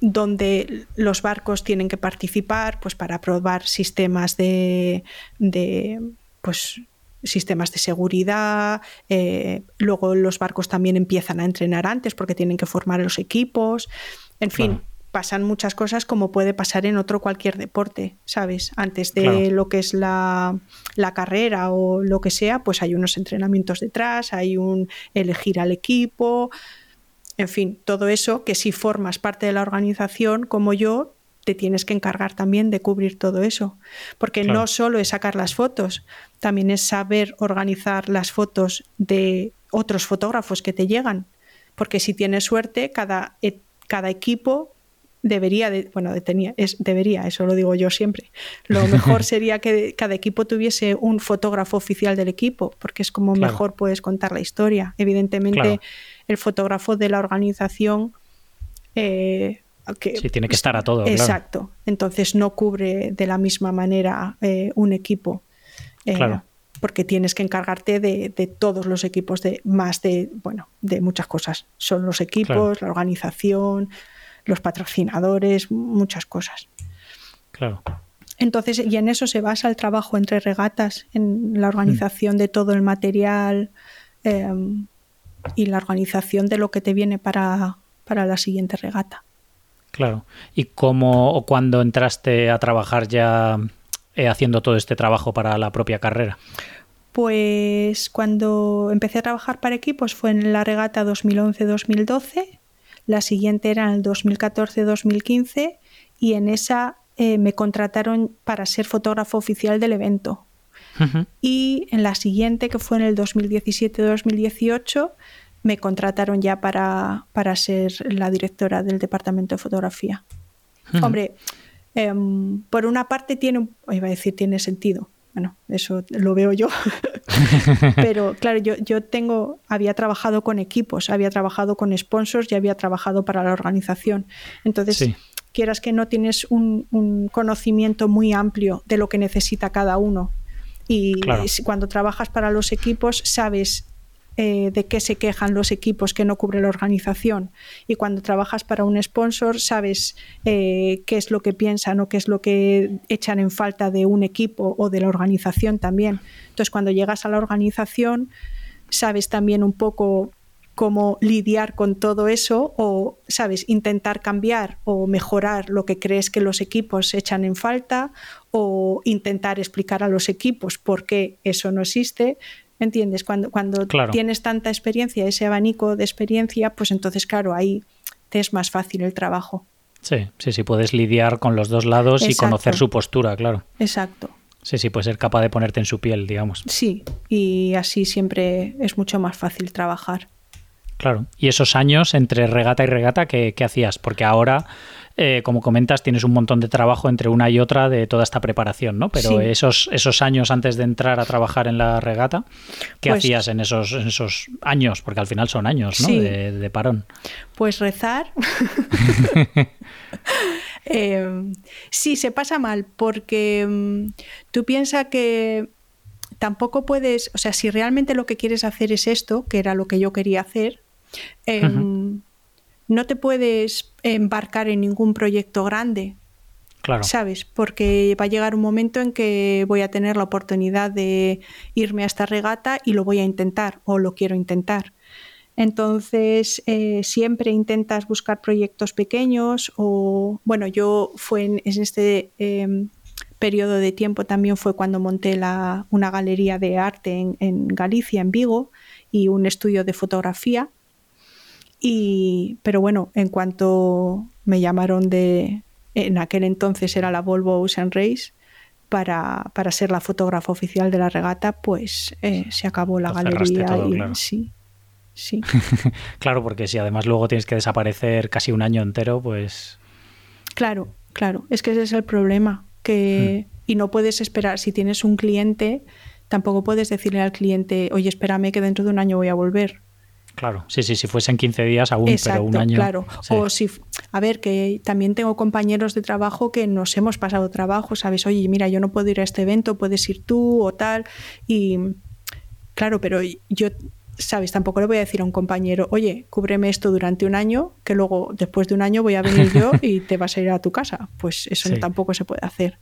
donde los barcos tienen que participar pues, para probar sistemas de, pues, sistemas de seguridad. Eh, luego los barcos también empiezan a entrenar antes porque tienen que formar los equipos. En fin, pasan muchas cosas como puede pasar en otro cualquier deporte, ¿sabes? Antes de lo que es la, carrera o lo que sea, pues hay unos entrenamientos detrás, hay un elegir al equipo, en fin, todo eso que si formas parte de la organización como yo, te tienes que encargar también de cubrir todo eso. Porque no solo es sacar las fotos, también es saber organizar las fotos de otros fotógrafos que te llegan. Porque si tienes suerte, cada cada equipo debería, de, bueno, es, debería, eso lo digo yo siempre. Lo mejor sería que cada equipo tuviese un fotógrafo oficial del equipo, porque es como mejor puedes contar la historia. Evidentemente, el fotógrafo de la organización... Eh, que, sí, tiene que estar a todo. Exacto. Entonces no cubre de la misma manera eh, un equipo. Eh, claro porque tienes que encargarte de, todos los equipos, de más de, bueno, de muchas cosas. Son los equipos, la organización, los patrocinadores, muchas cosas. Claro. Entonces, y en eso se basa el trabajo entre regatas, en la organización de todo el material em, y la organización de lo que te viene para, para la siguiente regata. Claro. ¿Y cómo o cuándo entraste a trabajar ya eh, haciendo todo este trabajo para la propia carrera? Pues cuando empecé a trabajar para equipos fue en la regata 2011-2012, la siguiente era en el 2014-2015 y en esa eh, me contrataron para ser fotógrafo oficial del evento. Y en la siguiente, que fue en el 2017-2018, me contrataron ya para, para, ser la directora del departamento de fotografía. Hombre, Em, por una parte tiene, iba a decir, tiene sentido. Bueno, eso lo veo yo. Pero claro, yo, yo tengo, había trabajado con equipos, había trabajado con sponsors y había trabajado para la organización. Entonces, quieras que no tienes un, conocimiento muy amplio de lo que necesita cada uno. Y cuando trabajas para los equipos, sabes eh, de qué se quejan los equipos que no cubre la organización. Y cuando trabajas para un sponsor, sabes eh, qué es lo que piensan o qué es lo que echan en falta de un equipo o de la organización también. Entonces, cuando llegas a la organización, sabes también un poco cómo lidiar con todo eso o, sabes, intentar cambiar o mejorar lo que crees que los equipos echan en falta o intentar explicar a los equipos por qué eso no existe. ¿Entiendes? Cuando, cuando tienes tanta experiencia, ese abanico de experiencia, pues entonces, claro, ahí te es más fácil el trabajo. Sí, sí, sí, puedes lidiar con los dos lados y conocer su postura, claro. Exacto. Sí, sí, puedes ser capaz de ponerte en su piel, digamos. Sí, y así siempre es mucho más fácil trabajar. Claro. ¿Y esos años entre regata y regata, qué, qué hacías? Porque ahora eh, como comentas, tienes un montón de trabajo entre una y otra de toda esta preparación, ¿no? Pero esos, esos años antes de entrar a trabajar en la regata, ¿qué pues hacías en esos, esos años? Porque al final son años, ¿no? De, parón. Pues rezar. eh, sí, se pasa mal, porque mm, tú piensas que tampoco puedes, o sea, si realmente lo que quieres hacer es esto, que era lo que yo quería hacer, em, no te puedes embarcar en ningún proyecto grande. Claro. ¿Sabes? Porque va a llegar un momento en que voy a tener la oportunidad de irme a esta regata y lo voy a intentar o lo quiero intentar. Entonces, eh, siempre intentas buscar proyectos pequeños o, bueno, yo fue en, este em, periodo de tiempo también fue cuando monté la, una galería de arte en, en Galicia, en Vigo, y un estudio de fotografía y, pero bueno, en cuanto me llamaron de, en aquel entonces era la Volvo Ocean Race, para, para ser la fotógrafa oficial de la regata, pues eh, se acabó la galería y sí. Sí. claro, porque si además luego tienes que desaparecer casi un año entero, pues. Claro, claro. Es que ese es el problema. Que... Hmm. Y no puedes esperar. Si tienes un cliente, tampoco puedes decirle al cliente, oye, espérame que dentro de un año voy a volver. Claro, sí, sí, si fuesen 15 días aún, pero un año. Claro, o si, a ver, que también tengo compañeros de trabajo que nos hemos pasado trabajo, ¿sabes? Oye, mira, yo no puedo ir a este evento, puedes ir tú o tal. Y claro, pero yo, ¿sabes? Tampoco le voy a decir a un compañero, oye, cúbreme esto durante un año, que luego después de un año voy a venir yo y te vas a ir a tu casa. Pues eso tampoco se puede hacer.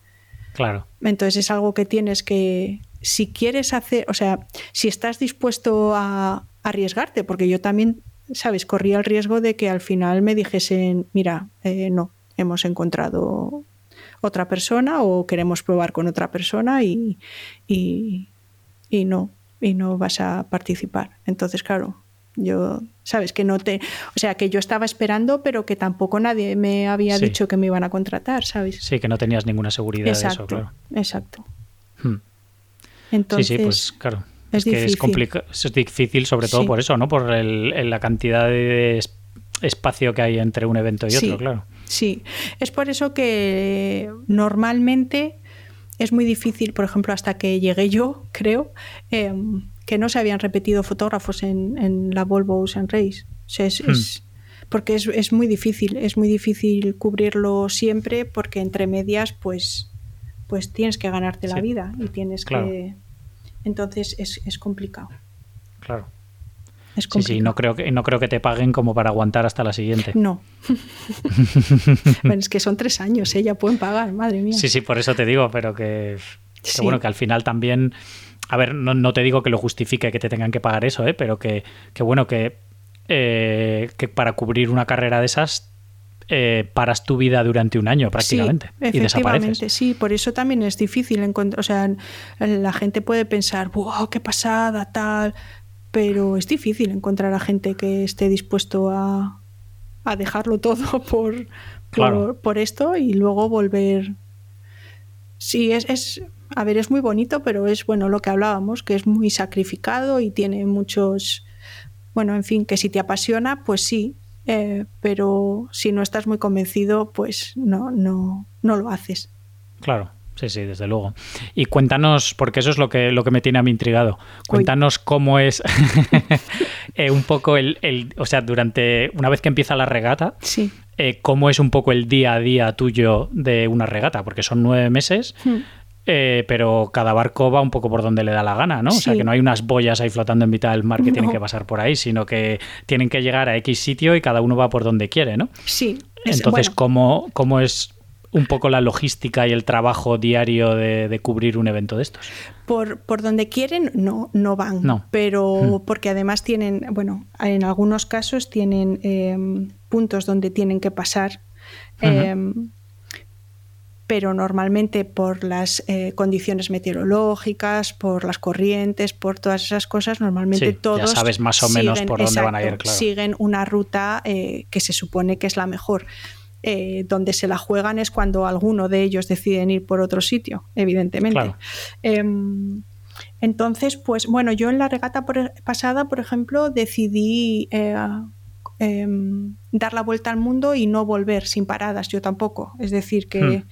Claro. Entonces es algo que tienes que, si quieres hacer, o sea, si estás dispuesto a arriesgarte, porque yo también, sabes, corría el riesgo de que al final me dijesen, mira, eh, no, hemos encontrado otra persona o queremos probar con otra persona y, y, no, y no vas a participar. Entonces, claro, yo, sabes, que no te, o sea, que yo estaba esperando, pero que tampoco nadie me había dicho que me iban a contratar, ¿sabes? Sí, que no tenías ninguna seguridad de eso, claro. Exacto. Entonces, hmm. sí, sí, pues claro. Es, que es, complicado, es difícil, sobre todo por eso, ¿no? Por la cantidad de espacio que hay entre un evento y otro, claro. Sí, es por eso que normalmente es muy difícil, por ejemplo, hasta que llegué yo, creo, em, que no se habían repetido fotógrafos en, la Volvo Ocean Race. Hmm. porque es, muy difícil, es muy difícil cubrirlo siempre porque entre medias, pues, pues tienes que ganarte la vida y tienes que entonces es, complicado. Claro. Es sí, sí, no creo, que, no creo que te paguen como para aguantar hasta la siguiente. No. es que son tres años, ¿eh? ya pueden pagar, madre mía. Sí, sí, por eso te digo, pero que, bueno, que al final también, a ver, no, te digo que lo justifique que te tengan que pagar eso, ¿eh? pero que, bueno, que, eh, que para cubrir una carrera de esas eh, paras tu vida durante un año prácticamente y desapareces. Sí, por eso también es difícil encontrar, o sea, la gente puede pensar, wow, qué pasada, tal, pero es difícil encontrar a gente que esté dispuesto a, a dejarlo todo por, por, esto y luego volver. Sí, es, es, a ver, es muy bonito, pero es bueno lo que hablábamos, que es muy sacrificado y tiene muchos, bueno, en fin, que si te apasiona, pues sí, eh, pero si no estás muy convencido, pues no, no, no lo haces. Claro. Sí, sí, desde luego. Y cuéntanos, porque eso es lo que, lo que me tiene a mí intrigado. Cuéntanos cómo es eh, un poco el, el, o sea, durante, una vez que empieza la regata, sí. Eh, cómo es un poco el día a día tuyo de una regata, porque son nueve meses. Hmm. Eh, pero cada barco va un poco por donde le da la gana, ¿no? O sea, que no hay unas boyas ahí flotando en mitad del mar que tienen que pasar por ahí, sino que tienen que llegar a X sitio y cada uno va por donde quiere, ¿no? Sí. Entonces, ¿cómo, ¿cómo es un poco la logística y el trabajo diario de, cubrir un evento de estos? Por, por donde quieren no, no van, no. pero mm. porque además tienen, bueno, en algunos casos tienen em, puntos donde tienen que pasar pero normalmente por las eh, condiciones meteorológicas, por las corrientes, por todas esas cosas, normalmente todos ya sabes más o menos por dónde van a ir, claro. siguen una ruta eh, que se supone que es la mejor. Eh, donde se la juegan es cuando alguno de ellos deciden ir por otro sitio, evidentemente. Em, Entonces, pues bueno, yo en la regata pasada, por ejemplo, decidí eh, em, dar la vuelta al mundo y no volver sin paradas, yo tampoco. Es decir, que hmm.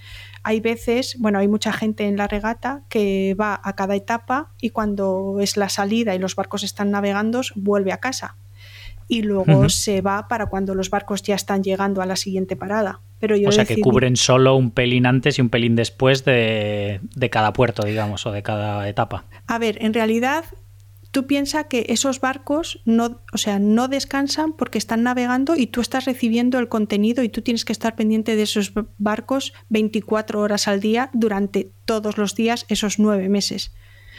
hay veces, bueno, hay mucha gente en la regata que va a cada etapa y cuando es la salida y los barcos están navegando, vuelve a casa y luego se va para cuando los barcos ya están llegando a la siguiente parada. Pero yo o sea que cubren solo un pelín antes y un pelín después de, cada puerto, digamos, o de cada etapa. A ver, en realidad tú piensas que esos barcos no, o sea, no descansan porque están navegando y tú estás recibiendo el contenido y tú tienes que estar pendiente de esos barcos 24 horas al día durante todos los días, esos nueve meses.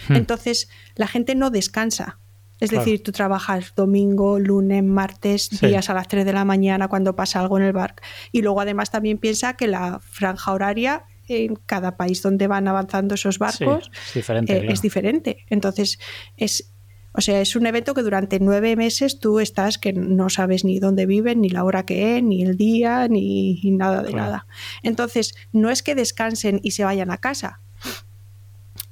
Hmm. Entonces, la gente no descansa. Es decir, tú trabajas domingo, lunes, martes, días a las 3 de la mañana cuando pasa algo en el barco. Y luego además también piensa que la franja horaria en cada país donde van avanzando esos barcos es, diferente, eh, es diferente. Entonces, es, o sea, es un evento que durante nueve meses tú estás que no sabes ni dónde viven, ni la hora que es, ni el día, ni, nada de nada. Entonces, no es que descansen y se vayan a casa,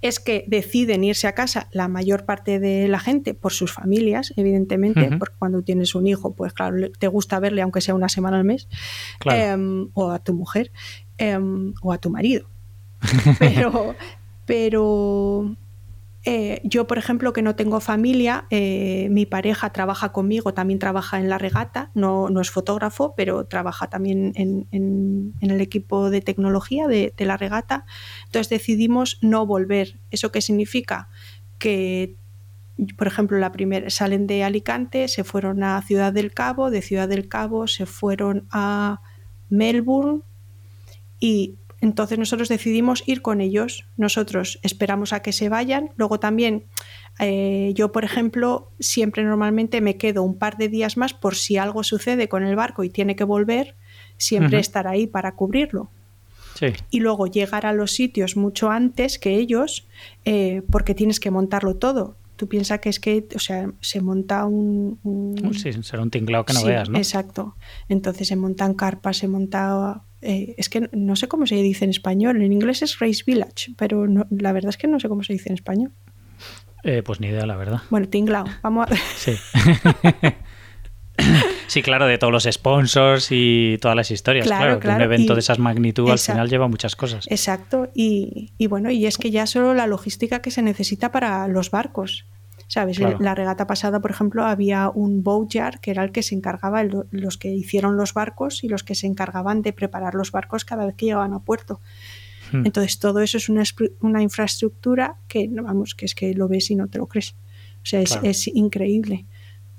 es que deciden irse a casa la mayor parte de la gente por sus familias, evidentemente, porque cuando tienes un hijo, pues claro, te gusta verle aunque sea una semana al mes, em, o a tu mujer, em, o a tu marido. Pero, pero eh, yo, por ejemplo, que no tengo familia, eh, mi pareja trabaja conmigo, también trabaja en la regata, no, no es fotógrafo, pero trabaja también en, el equipo de tecnología de, la regata. Entonces decidimos no volver. ¿Eso qué significa? Que, por ejemplo, la primera salen de Alicante, se fueron a Ciudad del Cabo, de Ciudad del Cabo se fueron a Melbourne y entonces nosotros decidimos ir con ellos. Nosotros esperamos a que se vayan. Luego también eh, yo, por ejemplo, siempre normalmente me quedo un par de días más por si algo sucede con el barco y tiene que volver, siempre estar ahí para cubrirlo. Y luego llegar a los sitios mucho antes que ellos, eh, porque tienes que montarlo todo. Tú piensas que es que, o sea, se monta un... Sí, será un tinglado que no veas, ¿no? Exacto. Entonces se montan carpas, se monta eh, es que no sé cómo se dice en español. En inglés es Race Village, pero la verdad es que no sé cómo se dice en español. Eh, pues ni idea, la verdad. Bueno, tinglao. Vamos a... Sí. sí, claro, de todos los sponsors y todas las historias. Claro, Que un evento de esas magnitudes al final lleva muchas cosas. Exacto. Y, y, bueno, y es que ya solo la logística que se necesita para los barcos. ¿Sabes? La regata pasada, por ejemplo, había un boatyard que era el que se encargaba, los que hicieron los barcos y los que se encargaban de preparar los barcos cada vez que llegaban a puerto. Hmm. Entonces, todo eso es una, una, infraestructura que, vamos, que es que lo ves y no te lo crees. O sea, es, increíble.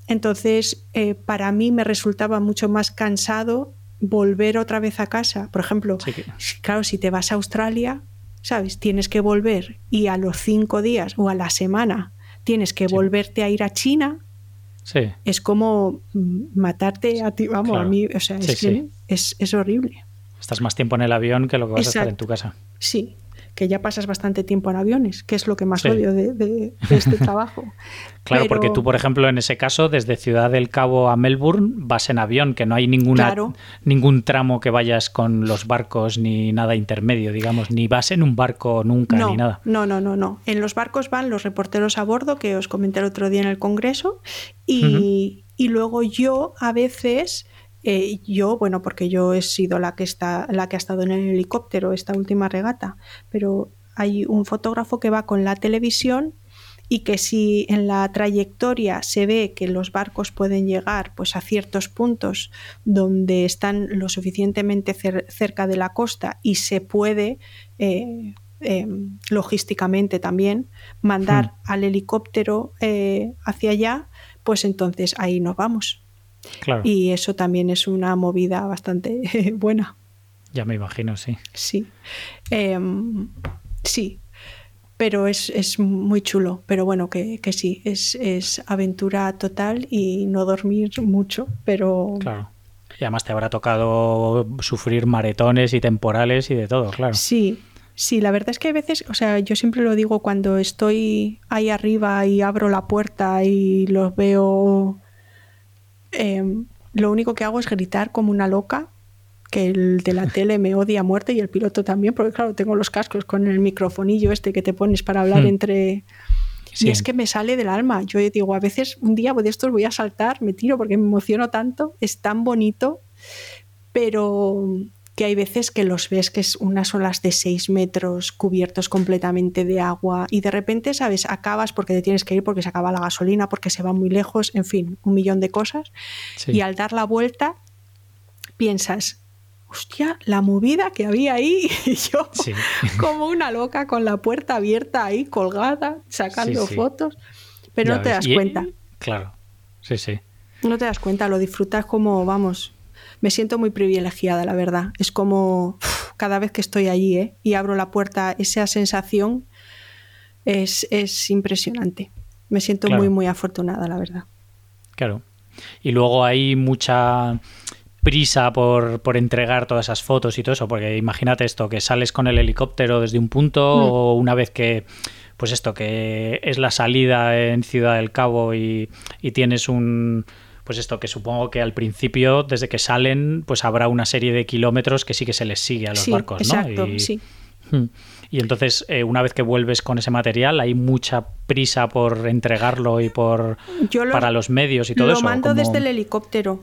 Entonces, eh, para mí me resultaba mucho más cansado volver otra vez a casa. Por ejemplo, claro, si te vas a Australia, ¿sabes? Tienes que volver y a los cinco días o a la semana tienes que volverte a ir a China. Sí. Es como matarte a ti, vamos, a mí, o sea, es, es, horrible. Estás más tiempo en el avión que lo que vas a estar en tu casa. Sí, que ya pasas bastante tiempo en aviones, que es lo que más odio de, este trabajo. Claro, porque tú, por ejemplo, en ese caso, desde Ciudad del Cabo a Melbourne vas en avión, que no hay ninguna, ningún tramo que vayas con los barcos ni nada intermedio, digamos, ni vas en un barco nunca ni nada. No, no, no, no. En los barcos van los reporteros a bordo, que os comenté el otro día en el Congreso, y, y luego yo a veces eh, yo, bueno, porque yo he sido la que, está, la que ha estado en el helicóptero esta última regata, pero hay un fotógrafo que va con la televisión y que si en la trayectoria se ve que los barcos pueden llegar pues, a ciertos puntos donde están lo suficientemente cerca de la costa y se puede eh, em, logísticamente también mandar hmm. al helicóptero eh, hacia allá, pues entonces ahí nos vamos. Y eso también es una movida bastante buena. Ya me imagino, sí. Sí. Em, sí. Pero es, muy chulo. Pero bueno, que, sí, es, aventura total y no dormir mucho, pero... Claro. Y además te habrá tocado sufrir maretones y temporales y de todo, claro. Sí, sí, la verdad es que a veces, o sea, yo siempre lo digo cuando estoy ahí arriba y abro la puerta y los veo Em, lo único que hago es gritar como una loca, que el de la tele me odia a muerte y el piloto también, porque claro, tengo los cascos con el microfonillo este que te pones para hablar hmm. entre... Y es que me sale del alma. Yo digo, a veces un día de estos voy a saltar, me tiro porque me emociono tanto, es tan bonito, pero que hay veces que los ves que es unas olas de 6 metros cubiertos completamente de agua y de repente, ¿sabes? Acabas porque te tienes que ir porque se acaba la gasolina, porque se va muy lejos, en fin, un millón de cosas. Y al dar la vuelta piensas, hostia, la movida que había ahí y yo como una loca con la puerta abierta ahí colgada, sacando fotos, pero no te das cuenta. claro, sí, sí. No te das cuenta, lo disfrutas como, vamos, me siento muy privilegiada, la verdad. Es como cada vez que estoy allí ¿eh? y abro la puerta, esa sensación es, impresionante. Me siento muy, muy afortunada, la verdad. Claro. Y luego hay mucha prisa por, por, entregar todas esas fotos y todo eso, porque imagínate esto, que sales con el helicóptero desde un punto mm. o una vez que, pues esto, que es la salida en Ciudad del Cabo y, tienes un, pues esto, que supongo que al principio, desde que salen, pues habrá una serie de kilómetros que sí que se les sigue a los barcos, ¿no? Exacto, y, sí. Hmm. Y entonces, eh, una vez que vuelves con ese material, hay mucha prisa por entregarlo y por para los medios y todo eso. Lo mando desde el helicóptero.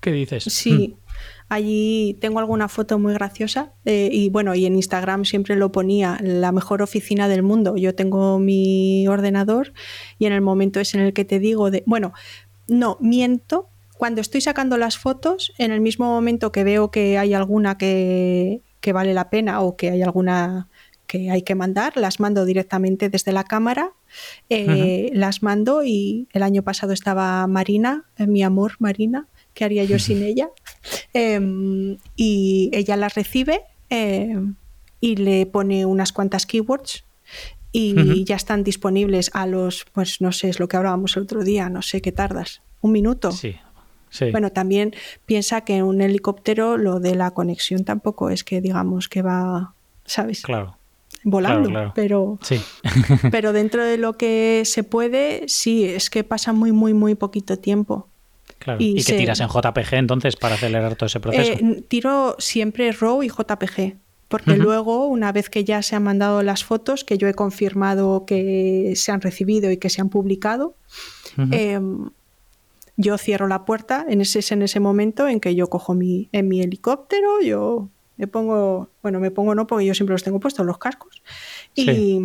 ¿Qué dices? Sí. Mm. Allí tengo alguna foto muy graciosa eh, y bueno, y en Instagram siempre lo ponía la mejor oficina del mundo. Yo tengo mi ordenador y en el momento es en el que te digo de, bueno, no, miento. Cuando estoy sacando las fotos, en el mismo momento que veo que hay alguna que, que vale la pena o que hay alguna que hay que mandar, las mando directamente desde la cámara, eh, las mando y el año pasado estaba Marina, eh, mi amor Marina, ¿qué haría yo sin ella? Em, y ella las recibe em, y le pone unas cuantas keywords y ya están disponibles a los, pues no sé, es lo que hablábamos el otro día, no sé qué tardas, un minuto. Sí. Bueno, también piensa que en un helicóptero lo de la conexión tampoco es que digamos que va, ¿sabes? Claro. Volando, pero sí. pero dentro de lo que se puede, sí, es que pasa muy muy muy poquito tiempo. ¿Y, qué tiras en JPG entonces para acelerar todo ese proceso? Eh, tiro siempre RAW y JPG. Porque luego, una vez que ya se han mandado las fotos, que yo he confirmado que se han recibido y que se han publicado, em, yo cierro la puerta. En ese, en ese momento en que yo cojo mi, en mi helicóptero, yo me pongo, bueno, me pongo no, porque yo siempre los tengo puestos los cascos. Y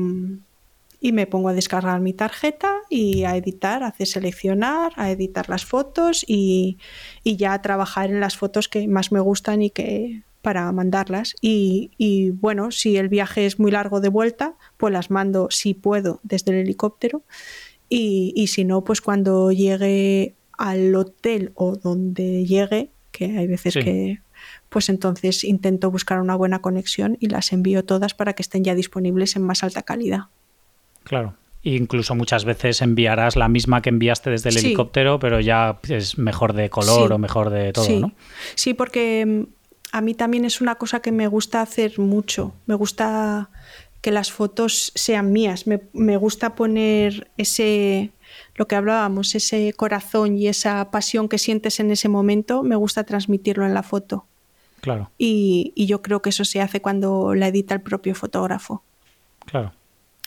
y me pongo a descargar mi tarjeta y a editar, a hacer seleccionar, a editar las fotos y, ya a trabajar en las fotos que más me gustan y que para mandarlas. Y, bueno, si el viaje es muy largo de vuelta, pues las mando si puedo desde el helicóptero y, si no, pues cuando llegue al hotel o donde llegue, que hay veces que pues entonces intento buscar una buena conexión y las envío todas para que estén ya disponibles en más alta calidad. Claro. Incluso muchas veces enviarás la misma que enviaste desde el helicóptero, pero ya es mejor de color o mejor de todo, sí. ¿no? Sí, porque mm, a mí también es una cosa que me gusta hacer mucho. Me gusta que las fotos sean mías. Me, me gusta poner ese, lo que hablábamos, ese corazón y esa pasión que sientes en ese momento, me gusta transmitirlo en la foto. Claro. Y, y yo creo que eso se hace cuando la edita el propio fotógrafo. Claro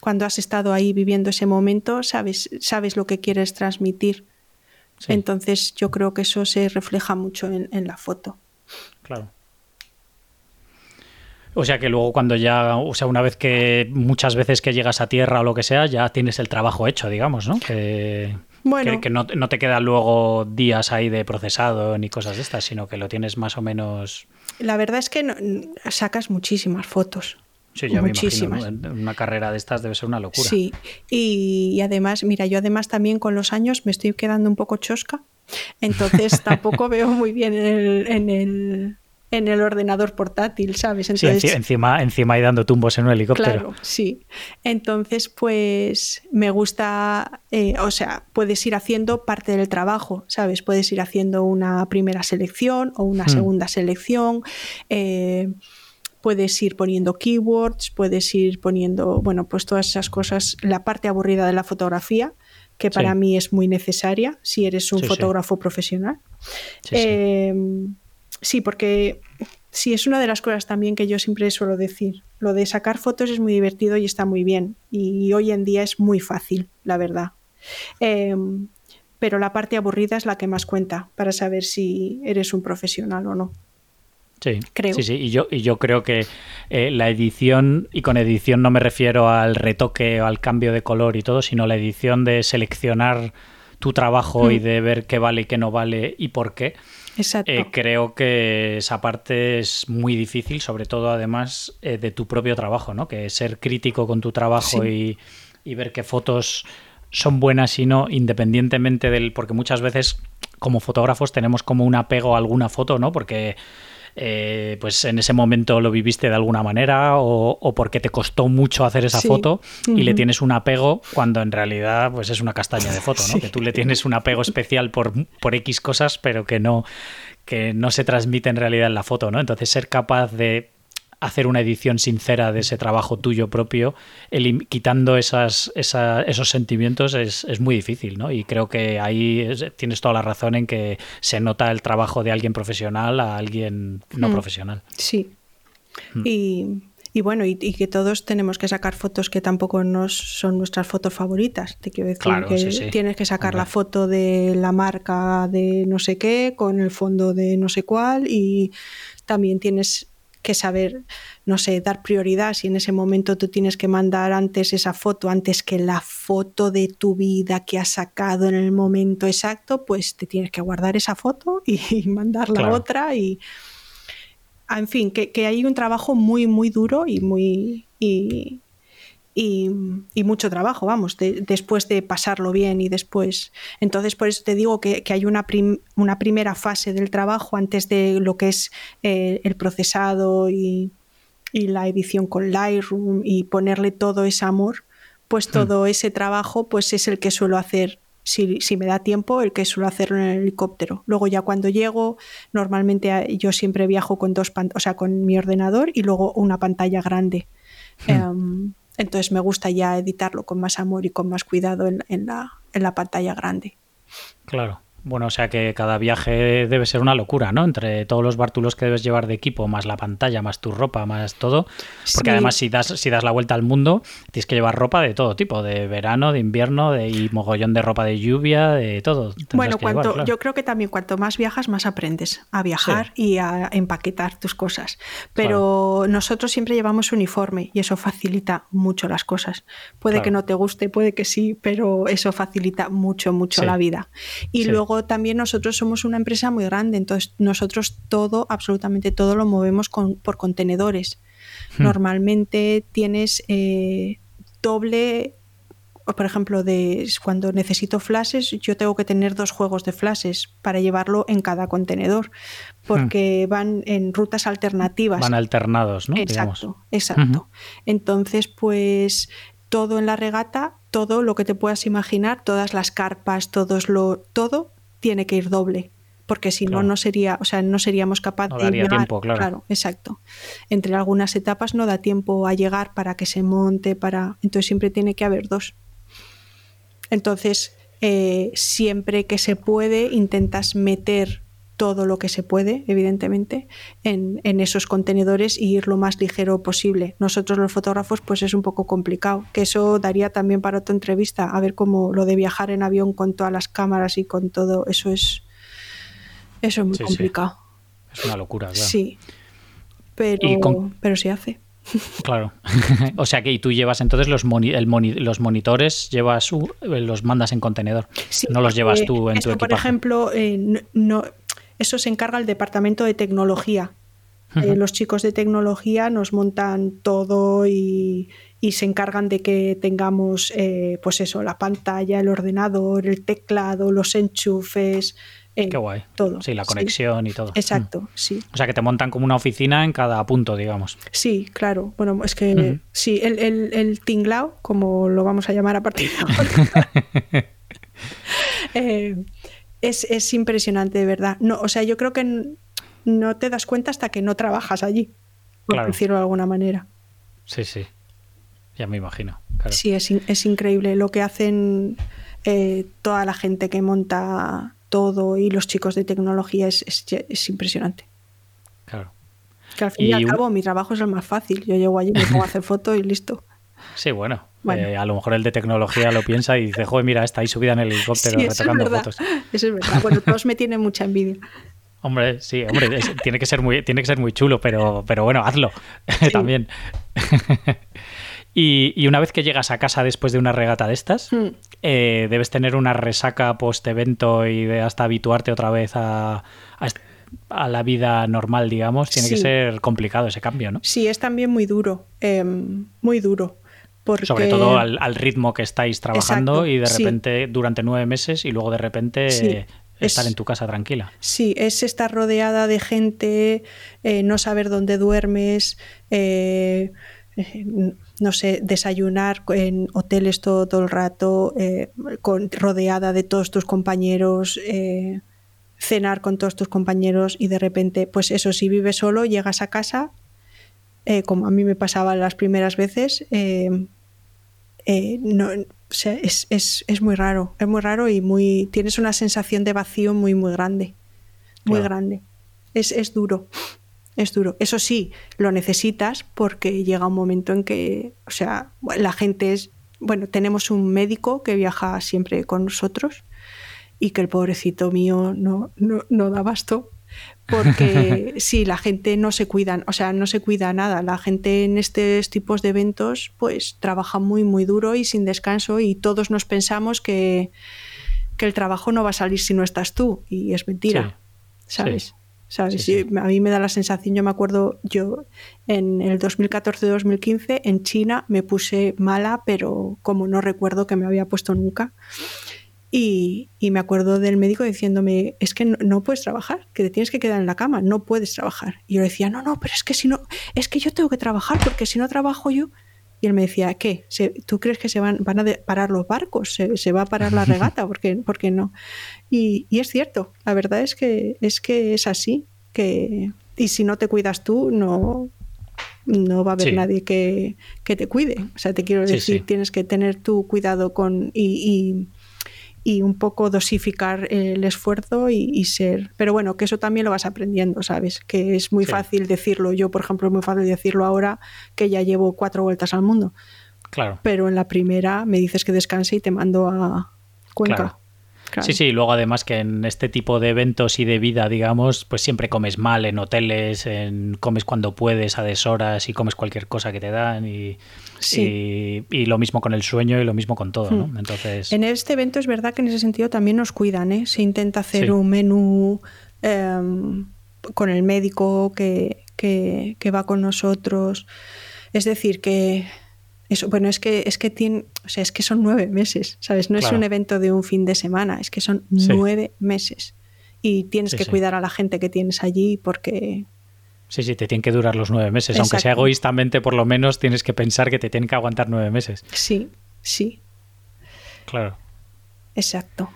cuando has estado ahí viviendo ese momento, sabes, sabes lo que quieres transmitir. Entonces yo creo que eso se refleja mucho en, la foto. Claro. O sea que luego cuando ya, o sea, una vez que muchas veces que llegas a tierra o lo que sea, ya tienes el trabajo hecho, digamos, ¿no? Que, bueno. que, no, no, te quedan luego días ahí de procesado ni cosas de estas, sino que lo tienes más o menos... La verdad es que sacas muchísimas fotos. Sí, ya Muchísimas. me Una carrera de estas debe ser una locura. Sí, y, además, mira, yo además también con los años me estoy quedando un poco chosca, entonces tampoco veo muy bien en el, en el, ordenador portátil, ¿sabes? Entonces, sí, encima, encima y dando tumbos en un helicóptero. Claro, sí. Entonces, pues me gusta, eh, o sea, puedes ir haciendo parte del trabajo, ¿sabes? Puedes ir haciendo una primera selección o una hmm. segunda selección. Eh, puedes ir poniendo keywords, puedes ir poniendo, bueno, pues todas esas cosas, la parte aburrida de la fotografía, que para mí es muy necesaria si eres un fotógrafo profesional. Eh, sí, porque Sí, es una de las cosas también que yo siempre suelo decir. Lo de sacar fotos es muy divertido y está muy bien. Y hoy en día es muy fácil, la verdad. Em, pero la parte aburrida es la que más cuenta para saber si eres un profesional o no. Sí, creo. Sí, sí, y yo, y yo creo que eh, la edición, y con edición no me refiero al retoque o al cambio de color y todo, sino la edición de seleccionar tu trabajo y mm. de ver qué vale y qué no vale y por qué. Exacto. Eh, creo que esa parte es muy difícil, sobre todo además eh, de tu propio trabajo, ¿no? Que ser crítico con tu trabajo y, y ver qué fotos son buenas y no, independientemente del. Porque muchas veces, como fotógrafos, tenemos como un apego a alguna foto, ¿no? Porque. Eh, pues en ese momento lo viviste de alguna manera o, porque te costó mucho hacer esa foto y le tienes un apego cuando en realidad pues es una castaña de foto, ¿no? Que tú le tienes un apego especial por, por X cosas pero que no, que no se transmite en realidad en la foto, ¿no? Entonces ser capaz de hacer una edición sincera de ese trabajo tuyo propio, quitando esas, esos sentimientos es, muy difícil, ¿no? Y creo que ahí tienes toda la razón en que se nota el trabajo de alguien profesional a alguien no mm. profesional. Sí. Mm. Y, bueno, y, que todos tenemos que sacar fotos que tampoco nos son nuestras fotos favoritas. Te quiero decir que tienes que sacar la foto de la marca de no sé qué con el fondo de no sé cuál y también tienes que saber, no sé, dar prioridad. Si en ese momento tú tienes que mandar antes esa foto, antes que la foto de tu vida que has sacado en el momento exacto, pues te tienes que guardar esa foto y mandar la otra. Y, en fin, que, hay un trabajo muy, muy duro y muy y, mucho trabajo, vamos, después de pasarlo bien y después. Entonces, por eso te digo que, hay una, una, primera fase del trabajo antes de lo que es eh, el procesado y, la edición con Lightroom y ponerle todo ese amor, pues hmm. todo ese trabajo pues es el que suelo hacer. Si, si, me da tiempo, el que suelo hacer en el helicóptero. Luego ya cuando llego, normalmente yo siempre viajo con dos o sea, con mi ordenador y luego una pantalla grande. Hmm. Em, entonces me gusta ya editarlo con más amor y con más cuidado en, la, en la pantalla grande. Claro. Bueno, o sea que cada viaje debe ser una locura, ¿no? Entre todos los bártulos que debes llevar de equipo, más la pantalla, más tu ropa, más todo. Porque además si das, si das la vuelta al mundo, tienes que llevar ropa de todo tipo, de verano, de invierno, de, y mogollón de ropa de lluvia, de todo. Bueno, cuanto, yo creo que también cuanto más viajas, más aprendes a viajar y a empaquetar tus cosas. Pero nosotros siempre llevamos uniforme y eso facilita mucho las cosas. Puede que no te guste, puede que sí, pero eso facilita mucho, mucho la vida. Y luego también nosotros somos una empresa muy grande, entonces nosotros todo, absolutamente todo lo movemos por contenedores. Hmm. Normalmente tienes eh, doble por ejemplo, de cuando necesito flashes, yo tengo que tener dos juegos de flashes para llevarlo en cada contenedor, porque hmm. van en rutas alternativas. Van alternados, ¿no? Exacto, exacto. Entonces, pues todo en la regata, todo lo que te puedas imaginar, todas las carpas, todos lo, todo tiene que ir doble porque si no no sería, o sea, no seríamos capaces de llegar. Tiempo, claro. exacto. Entre algunas etapas no da tiempo a llegar para que se monte, para, entonces siempre tiene que haber dos. Entonces, eh, siempre que se puede, intentas meter todo lo que se puede, evidentemente, en, esos contenedores y ir lo más ligero posible. Nosotros los fotógrafos, pues es un poco complicado, que eso daría también para otra entrevista, a ver cómo lo de viajar en avión con todas las cámaras y con todo, eso es, eso es muy complicado. Es una locura, claro. Sí, pero, pero se hace. Claro. o sea que y tú llevas entonces los, los monitores, llevas los mandas en contenedor. no los llevas tú en tu equipaje. Por ejemplo, eh, no, eso se encarga el departamento de tecnología. Eh, los chicos de tecnología nos montan todo y, se encargan de que tengamos, eh, pues eso, la pantalla, el ordenador, el teclado, los enchufes. Eh, Qué guay. Todo. Sí, la conexión y todo. Exacto, mm. sí. O sea que te montan como una oficina en cada punto, digamos. Sí, claro. Bueno, es que sí, el, el, el, tinglao, como lo vamos a llamar a partir de ahora. es, impresionante, de verdad. No, o sea, yo creo que no te das cuenta hasta que no trabajas allí, por decirlo de alguna manera. Sí, sí. Ya me imagino. Sí, es, increíble lo que hacen eh, toda la gente que monta todo y los chicos de tecnología es, es impresionante. Claro. Que al fin y, al cabo mi trabajo es el más fácil. Yo llego allí, me pongo a hacer fotos y listo. Sí, bueno. Eh, a lo mejor el de tecnología lo piensa y dice, joder, mira, está ahí subida en el helicóptero retocando fotos. Eso es verdad. Bueno, todos me tienen mucha envidia. Hombre, sí, hombre, tiene, que ser muy, tiene que ser muy chulo, pero, pero bueno, hazlo también. y, una vez que llegas a casa después de una regata de estas, hmm. eh, debes tener una resaca post-evento y de hasta habituarte otra vez a, a, la vida normal, digamos. Tiene que ser complicado ese cambio, ¿no? Sí, es también muy duro, em, muy duro. Sobre todo al, ritmo que estáis trabajando y de repente durante nueve meses y luego de repente estar en tu casa tranquila. Sí, es estar rodeada de gente, eh, no saber dónde duermes, eh, eh, no sé, desayunar en hoteles todo, el rato, con, rodeada de todos tus compañeros, cenar con todos tus compañeros y de repente, pues eso, si vives solo, llegas a casa, como a mí me pasaba las primeras veces, no, es, es, es, muy raro, es muy raro y muy tienes una sensación de vacío muy, muy grande. Muy grande. Es, es duro. Es duro. Eso sí, lo necesitas porque llega un momento en que, o sea, la gente es. Bueno, tenemos un médico que viaja siempre con nosotros y que el pobrecito mío no, no, no da basto porque si la gente no se cuida, o sea, no se cuida nada. La gente en estos tipos de eventos pues trabaja muy, muy duro y sin descanso y todos nos pensamos que, el trabajo no va a salir si no estás tú y es mentira, ¿sabes? ¿Sabes? a mí me da la sensación, yo me acuerdo, yo en el 2014-2015 en China me puse mala, pero como no recuerdo que me había puesto nunca. Y, me acuerdo del médico diciéndome, es que no, puedes trabajar, que te tienes que quedar en la cama, no puedes trabajar. Y yo le decía, no, no, pero es que si no, es que yo tengo que trabajar porque si no trabajo yo... Y él me decía, ¿qué? ¿Tú crees que se van, van a parar los barcos? ¿Se, va a parar la regata? ¿Por qué, no? Y, es cierto, la verdad es que, es que es así. Que, y si no te cuidas tú, no, no va a haber nadie que, te cuide. O sea, te quiero decir, tienes que tener tu cuidado con... y y un poco dosificar el esfuerzo y, ser. Pero bueno, que eso también lo vas aprendiendo, ¿sabes? Que es muy fácil decirlo. Yo, por ejemplo, es muy fácil decirlo ahora que ya llevo cuatro vueltas al mundo. Claro. Pero en la primera me dices que descanse y te mando a Cuenca. Sí, sí, luego además que en este tipo de eventos y de vida, digamos, pues siempre comes mal en hoteles, en, comes cuando puedes a deshoras y comes cualquier cosa que te dan y, y, lo mismo con el sueño y lo mismo con todo, ¿no? Hmm. Entonces... En este evento es verdad que en ese sentido también nos cuidan, ¿eh? Se intenta hacer un menú em, con el médico que, que va con nosotros. Es decir, que eso, bueno, es que, es que tiene, o sea, es que son nueve meses, ¿sabes? No es un evento de un fin de semana, es que son nueve meses. Y tienes que cuidar a la gente que tienes allí porque. Sí, sí, te tienen que durar los nueve meses. Aunque sea egoístamente, por lo menos tienes que pensar que te tienen que aguantar nueve meses. Sí, sí. Claro. Exacto.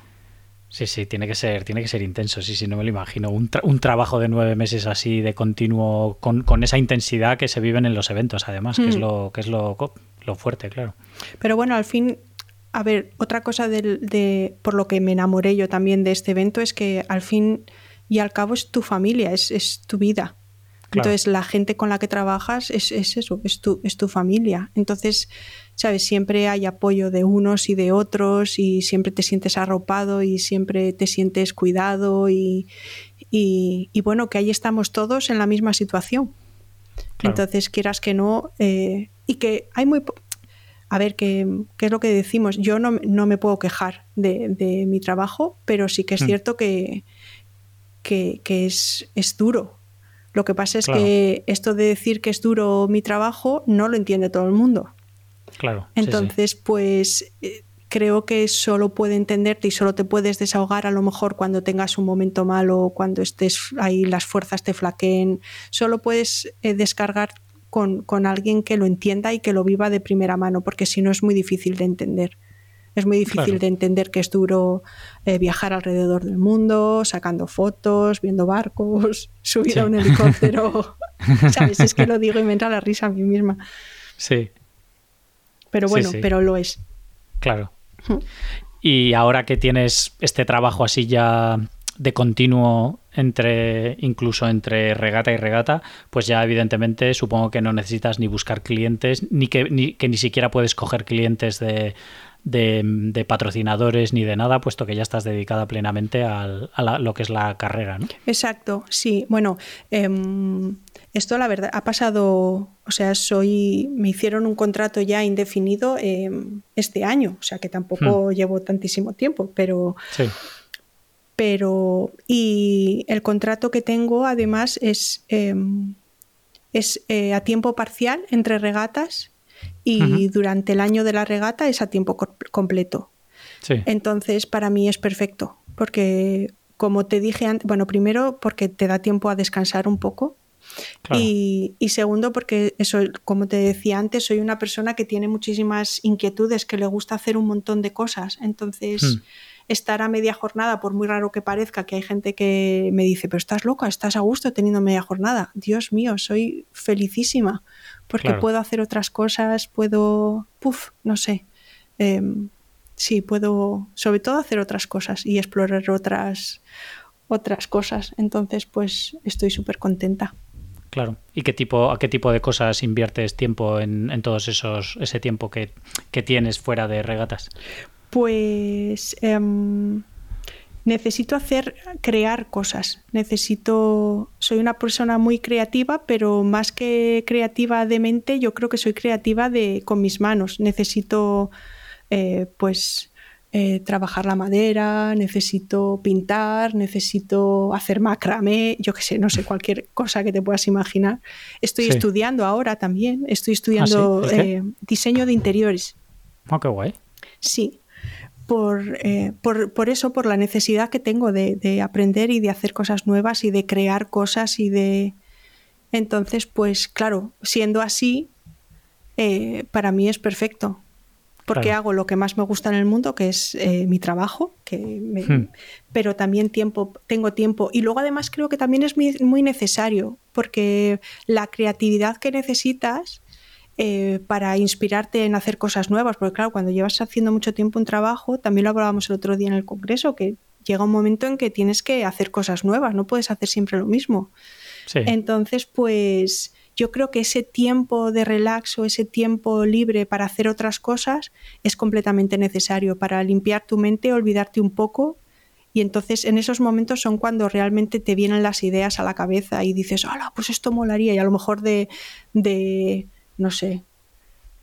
Sí, sí, tiene que ser, tiene que ser intenso, sí, sí, no me lo imagino. Un, un trabajo de nueve meses así de continuo, con, con, esa intensidad que se viven en los eventos, además, que es mm. lo, que es lo, lo fuerte, claro. Pero bueno, al fin, a ver, otra cosa de, por lo que me enamoré yo también de este evento es que al fin y al cabo es tu familia, es, tu vida. Entonces la gente con la que trabajas es, eso, es tu, es tu familia. Entonces, sabes, siempre hay apoyo de unos y de otros y siempre te sientes arropado y siempre te sientes cuidado y, bueno, que ahí estamos todos en la misma situación. Entonces, quieras que no, eh, y que hay muy... A ver, ¿qué, es lo que decimos? Yo no, me puedo quejar de, mi trabajo, pero sí que es mm. cierto que, que, es, es, duro. Lo que pasa es que esto de decir que es duro mi trabajo no lo entiende todo el mundo. Claro. Entonces, pues eh, creo que solo puede entenderte y solo te puedes desahogar a lo mejor cuando tengas un momento malo, cuando estés ahí, las fuerzas te flaqueen. Solo puedes eh, descargar con, alguien que lo entienda y que lo viva de primera mano, porque si no es muy difícil de entender. Es muy difícil de entender que es duro eh, viajar alrededor del mundo, sacando fotos, viendo barcos, subir a un helicóptero. ¿Sabes? Es que lo digo y me entra la risa a mí misma. Sí. Pero bueno, pero lo es. Claro. Y ahora que tienes este trabajo así ya de continuo entre incluso entre regata y regata, pues ya evidentemente supongo que no necesitas ni buscar clientes, ni que ni, que ni siquiera puedes coger clientes de, de, patrocinadores ni de nada, puesto que ya estás dedicada plenamente a lo que es la carrera, ¿no? Exacto, sí. Bueno, em, esto la verdad ha pasado, o sea, soy, me hicieron un contrato ya indefinido em, este año, o sea que tampoco hmm. llevo tantísimo tiempo, pero... Sí. Pero, y el contrato que tengo además es, em, es eh, a tiempo parcial entre regatas y durante el año de la regata es a tiempo completo. Entonces, para mí es perfecto, porque como te dije antes, bueno, primero porque te da tiempo a descansar un poco. Y, segundo, porque eso, como te decía antes, soy una persona que tiene muchísimas inquietudes, que le gusta hacer un montón de cosas. Entonces, hmm. estar a media jornada, por muy raro que parezca, que hay gente que me dice, pero estás loca, estás a gusto teniendo media jornada. Dios mío, soy felicísima porque puedo hacer otras cosas, puedo, puff, no sé. Em, sí, puedo sobre todo hacer otras cosas y explorar otras, otras cosas. Entonces, pues estoy súper contenta. Claro. ¿Y qué tipo, a qué tipo de cosas inviertes tiempo en, en todos esos, ese tiempo que, que, tienes fuera de regatas? Pues em, necesito hacer, crear cosas. Necesito, soy una persona muy creativa, pero más que creativa de mente, yo creo que soy creativa de, con mis manos. Necesito, eh, pues, eh, trabajar la madera, necesito pintar, necesito hacer macramé, yo qué sé, no sé, cualquier cosa que te puedas imaginar. Estoy estudiando ahora también, estoy estudiando ¿Ah, eh, diseño de interiores. Oh, qué guay. Sí, eh, por, por, eso, por la necesidad que tengo de, aprender y de hacer cosas nuevas y de crear cosas y de... Entonces, pues claro, siendo así, eh, para mí es perfecto, porque hago lo que más me gusta en el mundo, que es eh, mi trabajo, que hmm. pero también tiempo, tengo tiempo. Y luego además creo que también es muy, muy necesario, porque la creatividad que necesitas eh, para inspirarte en hacer cosas nuevas, porque claro, cuando llevas haciendo mucho tiempo un trabajo, también lo hablábamos el otro día en el Congreso, que llega un momento en que tienes que hacer cosas nuevas, no puedes hacer siempre lo mismo. Entonces, pues yo creo que ese tiempo de relax o ese tiempo libre para hacer otras cosas es completamente necesario para limpiar tu mente, olvidarte un poco y entonces en esos momentos son cuando realmente te vienen las ideas a la cabeza y dices, hola, pues esto molaría. Y a lo mejor de, no sé,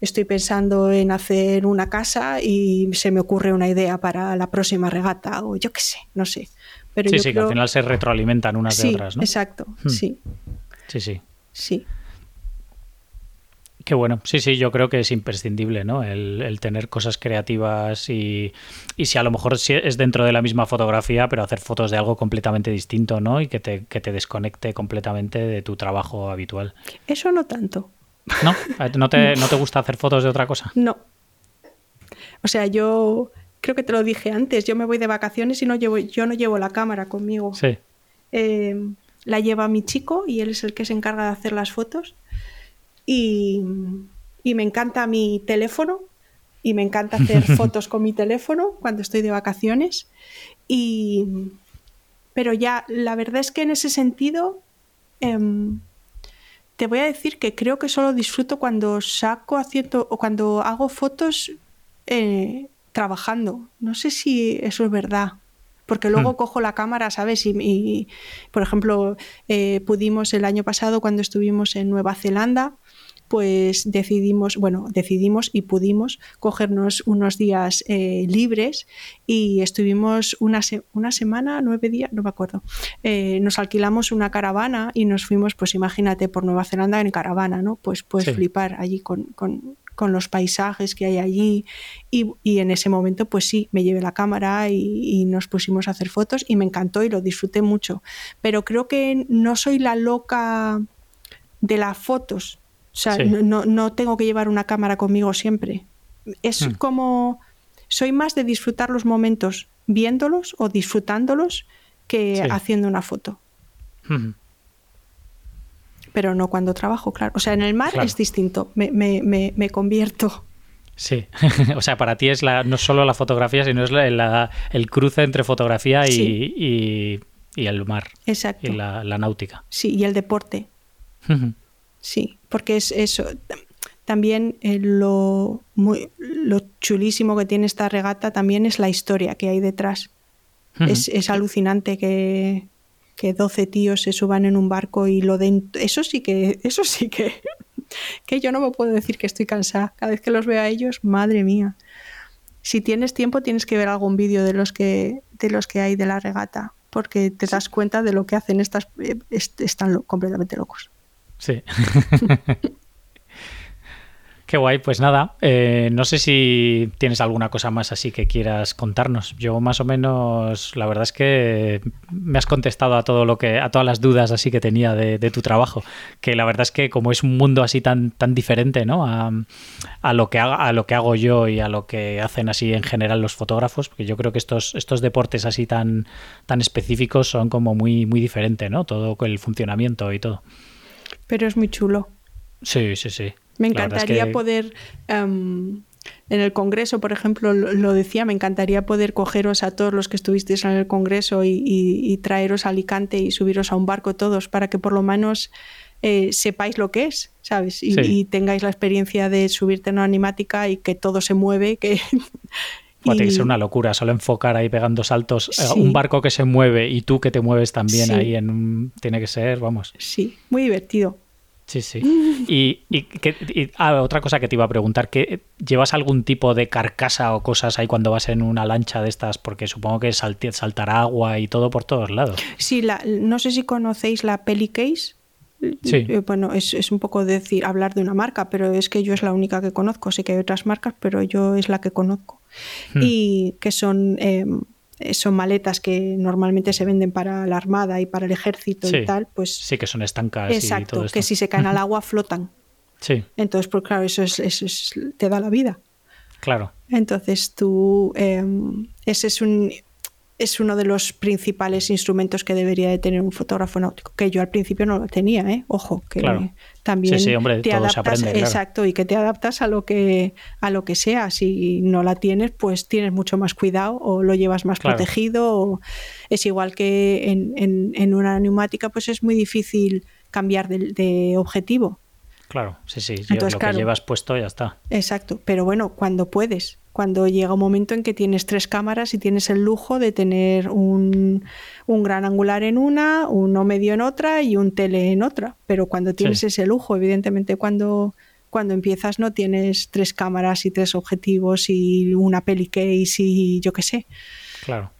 estoy pensando en hacer una casa y se me ocurre una idea para la próxima regata o yo qué sé, no sé. Pero sí, sí, que al final se retroalimentan unas de otras, ¿no? Exacto, hmm. sí. Sí, sí. Sí. Qué bueno, sí, sí, yo creo que es imprescindible, ¿no? El, tener cosas creativas y, y, si a lo mejor es dentro de la misma fotografía, pero hacer fotos de algo completamente distinto, ¿no? Y que te, que te desconecte completamente de tu trabajo habitual. Eso no tanto. ¿No? ¿No te, ¿No te gusta hacer fotos de otra cosa? No. O sea, yo creo que te lo dije antes, yo me voy de vacaciones y no llevo, yo no llevo la cámara conmigo. Sí. Eh, la lleva mi chico y él es el que se encarga de hacer las fotos. Y, y me encanta mi teléfono y me encanta hacer fotos con mi teléfono cuando estoy de vacaciones. Y, pero ya, la verdad es que en ese sentido, em, te voy a decir que creo que solo disfruto cuando saco haciendo o cuando hago fotos eh, trabajando. No sé si eso es verdad. Porque luego hmm. cojo la cámara, ¿sabes? Y, por ejemplo, eh, pudimos el año pasado, cuando estuvimos en Nueva Zelanda, pues decidimos, bueno, decidimos y pudimos cogernos unos días eh, libres y estuvimos una, una, semana, nueve días, no me acuerdo. Eh, nos alquilamos una caravana y nos fuimos, pues imagínate, por Nueva Zelanda en caravana, ¿no? Pues puedes flipar allí con, con, con, los paisajes que hay allí y, y, en ese momento, pues sí, me llevé la cámara y, y nos pusimos a hacer fotos y me encantó y lo disfruté mucho. Pero creo que no soy la loca de las fotos o sea, no, tengo que llevar una cámara conmigo siempre. Es hmm. como, soy más de disfrutar los momentos viéndolos o disfrutándolos que haciendo una foto. Hmm. Pero no cuando trabajo, claro. O sea, en el mar es distinto, me, me, convierto. Sí, o sea, para ti es la, no solo la fotografía, sino es el cruce entre fotografía y, y el mar. Exacto. Y la, náutica. Sí, y el deporte. sí, porque es eso. También eh, lo, muy, lo chulísimo que tiene esta regata también es la historia que hay detrás. es, es, alucinante que, que 12 tíos se suban en un barco y lo den. Eso sí que, eso sí que, que yo no me puedo decir que estoy cansada. Cada vez que los veo a ellos, madre mía. Si tienes tiempo, tienes que ver algún vídeo de los que de los que hay de la regata, porque te das cuenta de lo que hacen estas. Eh, están completamente locos. Sí. Qué guay, pues nada, eh, no sé si tienes alguna cosa más así que quieras contarnos. Yo más o menos, la verdad es que me has contestado a todo lo que, a todas las dudas así que tenía de, tu trabajo. Que la verdad es que como es un mundo así tan, tan diferente, ¿no? A, lo que a lo que hago yo y a lo que hacen así en general los fotógrafos, porque yo creo que estos, estos deportes así tan, tan específicos son como muy, muy diferentes, ¿no? Todo el funcionamiento y todo. Pero es muy chulo. Sí, sí, sí. Me encantaría poder, em, en el Congreso, por ejemplo, lo, decía, me encantaría poder cogeros a todos los que estuvisteis en el Congreso y, traeros a Alicante y subiros a un barco todos para que por lo menos eh, sepáis lo que es, ¿sabes? Y, tengáis la experiencia de subirte en una animática y que todo se mueve, que... tiene que ser una locura, solo enfocar ahí pegando saltos, eh, un barco que se mueve y tú que te mueves también ahí en un... Tiene que ser, vamos. Sí, muy divertido. Sí, sí. Y, ah, otra cosa que te iba a preguntar, que ¿llevas algún tipo de carcasa o cosas ahí cuando vas en una lancha de estas? Porque supongo que saltará agua y todo por todos lados. Sí, la, no sé si conocéis la Pelicase. Sí. Eh, bueno, es, un poco decir, hablar de una marca, pero es que yo es la única que conozco. Sí que hay otras marcas, pero yo es la que conozco. Hmm. Y que son eh, son maletas que normalmente se venden para la armada y para el ejército y tal, pues... Sí, que son estancas exacto, y todo que si se caen al agua flotan. Sí. Entonces, pues claro, eso, es, eso te da la vida. Claro. Entonces tú, em, ese es un es uno de los principales instrumentos que debería de tener un fotógrafo náutico, que yo al principio no lo tenía, ¿eh? ojo, que también te adaptas, exacto, y que te adaptas a lo que a lo que sea. Si no la tienes, pues tienes mucho más cuidado o lo llevas más protegido. O es igual que en, en, una neumática, pues es muy difícil cambiar de, objetivo. Claro, sí, sí, lo que llevas puesto ya está. Exacto, pero bueno, cuando puedes, cuando llega un momento en que tienes tres cámaras y tienes el lujo de tener un, gran angular en una, uno medio en otra y un tele en otra. Pero cuando tienes ese lujo, evidentemente cuando, cuando empiezas no tienes tres cámaras y tres objetivos y una peli case y yo qué sé. Claro.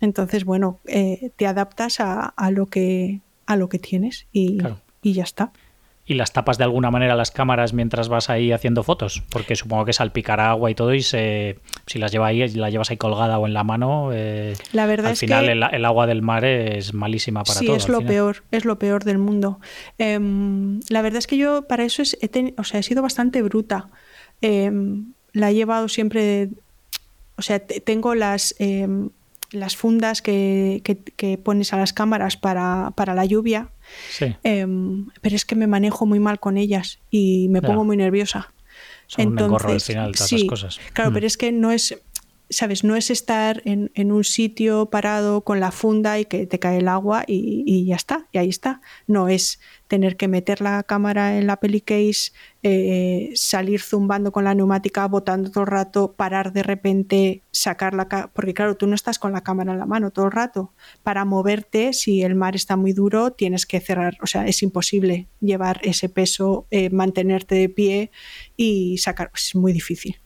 Entonces, bueno, eh, te adaptas a, lo que, a lo que tienes y, y ya está y las tapas de alguna manera las cámaras mientras vas ahí haciendo fotos, porque supongo que salpicará agua y todo y se, si las llevas ahí, la llevas ahí colgada o en la mano, eh, la verdad al final el, agua del mar es malísima para sí, todo. es lo peor, es lo peor del mundo. Em, la verdad es que yo para eso he, o sea, he sido bastante bruta. Em, la he llevado siempre, o sea, tengo las em, las fundas que, que, pones a las cámaras para, para la lluvia, em, pero es que me manejo muy mal con ellas y me pongo muy nerviosa. Entonces, al final, sí, cosas. Claro, mm. pero es que no es, ¿sabes? No es estar en, un sitio parado con la funda y que te cae el agua y, ya está, y ahí está. No es tener que meter la cámara en la pelicase, eh, salir zumbando con la neumática, botando todo el rato, parar de repente, sacarla, porque claro, tú no estás con la cámara en la mano todo el rato. Para moverte, si el mar está muy duro, tienes que cerrar, o sea, es imposible llevar ese peso, eh, mantenerte de pie y sacar, es muy difícil.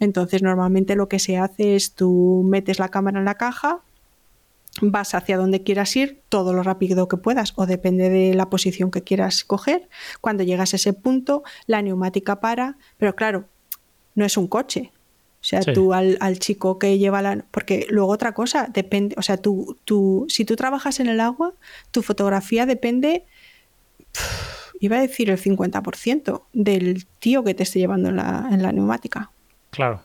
Entonces, normalmente lo que se hace es tú metes la cámara en la caja, vas hacia donde quieras ir todo lo rápido que puedas o depende de la posición que quieras coger. Cuando llegas a ese punto, la neumática para, pero claro, no es un coche. O sea, tú al, chico que lleva la... Porque luego otra cosa, depende, o sea, tú, tú, si tú trabajas en el agua, tu fotografía depende, iba a decir el 50% del tío que te esté llevando en la, en la neumática. Claro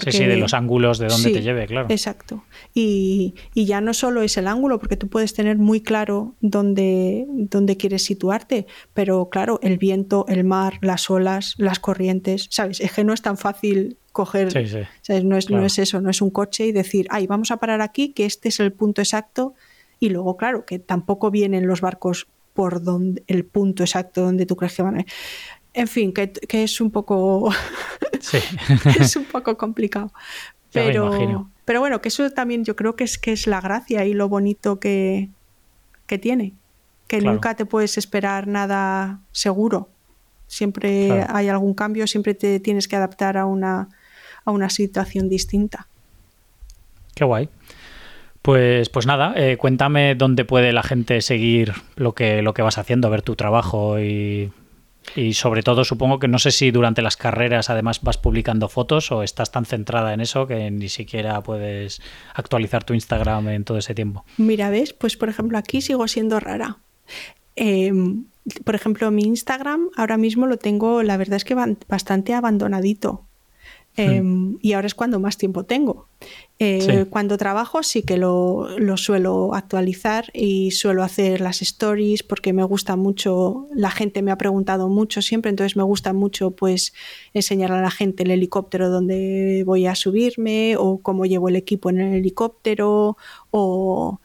sí, sí, de los ángulos de dónde te lleve, claro. Exacto. Y, ya no solo es el ángulo, porque tú puedes tener muy claro dónde, dónde quieres situarte, pero claro, el viento, el mar, las olas, las corrientes, ¿sabes? Es que no es tan fácil coger, No, es, no es eso, no es un coche y decir, ay, vamos a parar aquí, que este es el punto exacto y luego, claro, que tampoco vienen los barcos por donde, el punto exacto donde tú crees que van a ir. En fin, que, es un poco. Sí. es un poco complicado. Pero, pero bueno, que eso también yo creo que es, que es la gracia y lo bonito que, que tiene. Que nunca te puedes esperar nada seguro. Siempre hay algún cambio, siempre te tienes que adaptar a una, a una situación distinta. Qué guay. Pues, pues nada, eh, cuéntame dónde puede la gente seguir lo que, lo que vas haciendo, ver tu trabajo y, y sobre todo supongo que no sé si durante las carreras además vas publicando fotos o estás tan centrada en eso que ni siquiera puedes actualizar tu Instagram en todo ese tiempo. Mira, ves, pues por ejemplo aquí sigo siendo rara. Em, por ejemplo, mi Instagram ahora mismo lo tengo, la verdad es que bastante abandonadito. Em, y ahora es cuando más tiempo tengo. Eh, cuando trabajo sí que lo, suelo actualizar y suelo hacer las stories porque me gusta mucho, la gente me ha preguntado mucho siempre, entonces me gusta mucho pues enseñar a la gente el helicóptero donde voy a subirme o cómo llevo el equipo en el helicóptero o,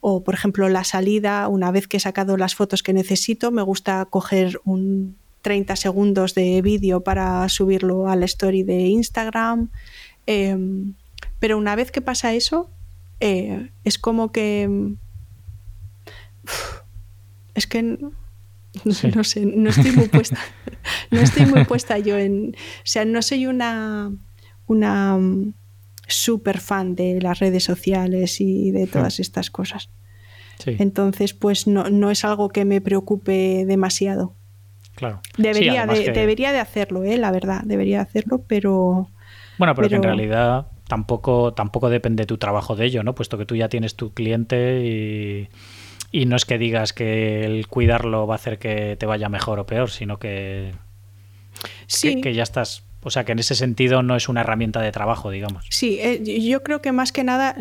o por ejemplo la salida, una vez que he sacado las fotos que necesito, me gusta coger un 30 segundos de vídeo para subirlo a la story de Instagram. Em, pero una vez que pasa eso, eh, es como que... es que... No sé, no estoy muy puesta. no estoy muy puesta yo en... O sea, no soy una... una mm, super fan de las redes sociales y de todas estas cosas. Entonces, pues no, no es algo que me preocupe demasiado. Claro. Debería, de, debería de hacerlo, ¿eh? la verdad, debería de hacerlo, pero... Bueno, pero, que en realidad tampoco, tampoco depende tu trabajo de ello, ¿no? Puesto que tú ya tienes tu cliente y, no es que digas que el cuidarlo va a hacer que te vaya mejor o peor, sino que, sí. que, ya estás o sea, que en ese sentido no es una herramienta de trabajo, digamos. Sí, eh, yo creo que más que nada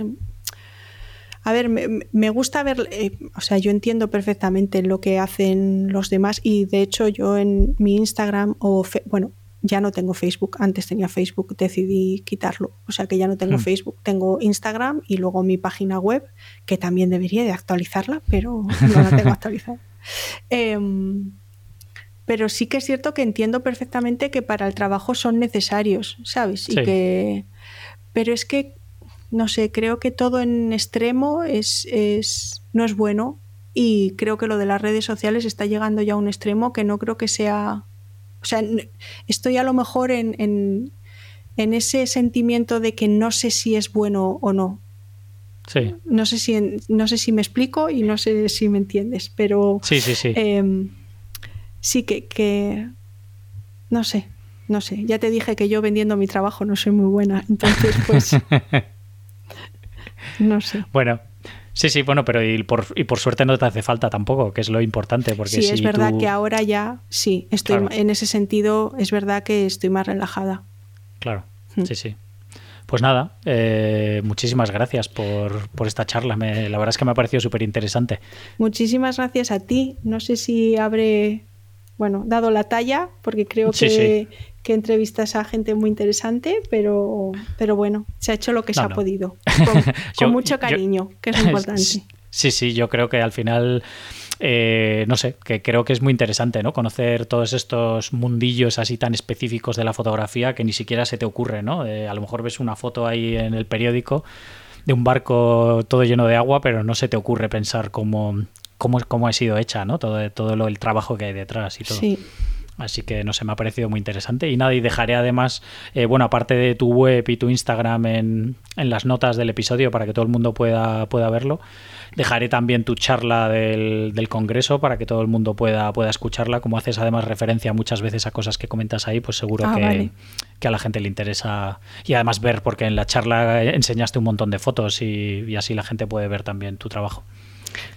a ver, me, gusta ver, eh, o sea, yo entiendo perfectamente lo que hacen los demás y de hecho yo en mi Instagram o, bueno, ya no tengo Facebook, antes tenía Facebook, decidí quitarlo, o sea que ya no tengo hmm. Facebook, tengo Instagram y luego mi página web, que también debería de actualizarla, pero no la tengo actualizada. Em, pero sí que es cierto que entiendo perfectamente que para el trabajo son necesarios, ¿sabes? Y que, pero es que no sé, creo que todo en extremo es, no es bueno y creo que lo de las redes sociales está llegando ya a un extremo que no creo que sea... O sea, estoy a lo mejor en, en, ese sentimiento de que no sé si es bueno o no. Sí. No sé si, no sé si me explico y no sé si me entiendes, pero... Sí, sí, sí. Em, sí que, que... No sé, no sé. Ya te dije que yo vendiendo mi trabajo no soy muy buena, entonces pues... No sé. Bueno, sí, sí, bueno, pero y por, y por suerte no te hace falta tampoco, que es lo importante. Porque sí, es verdad que ahora ya, sí, estoy en ese sentido, es verdad que estoy más relajada. Claro, hmm. sí, sí. Pues nada, eh, muchísimas gracias por, esta charla. la verdad es que me ha parecido súper interesante. Muchísimas gracias a ti. No sé si habré, bueno, dado la talla, porque creo que, que entrevistas a gente muy interesante, pero, pero bueno, se ha hecho lo que se ha podido, con, mucho cariño, que es importante. Sí, sí, yo creo que al final... Eh, no sé, que creo que es muy interesante, ¿no? Conocer todos estos mundillos así tan específicos de la fotografía que ni siquiera se te ocurre, ¿no? Eh, a lo mejor ves una foto ahí en el periódico de un barco todo lleno de agua, pero no se te ocurre pensar cómo, cómo, cómo ha sido hecha, ¿no? Todo, todo lo, el trabajo que hay detrás y todo. Sí. Así que no sé, me ha parecido muy interesante. Y nada, y dejaré además, eh, bueno, aparte de tu web y tu Instagram en, en, las notas del episodio para que todo el mundo pueda, pueda verlo, dejaré también tu charla del, del, Congreso para que todo el mundo pueda, pueda escucharla. Como haces además referencia muchas veces a cosas que comentas ahí, pues seguro ah, que, que, a la gente le interesa. Y además ver, porque en la charla enseñaste un montón de fotos y, y así la gente puede ver también tu trabajo.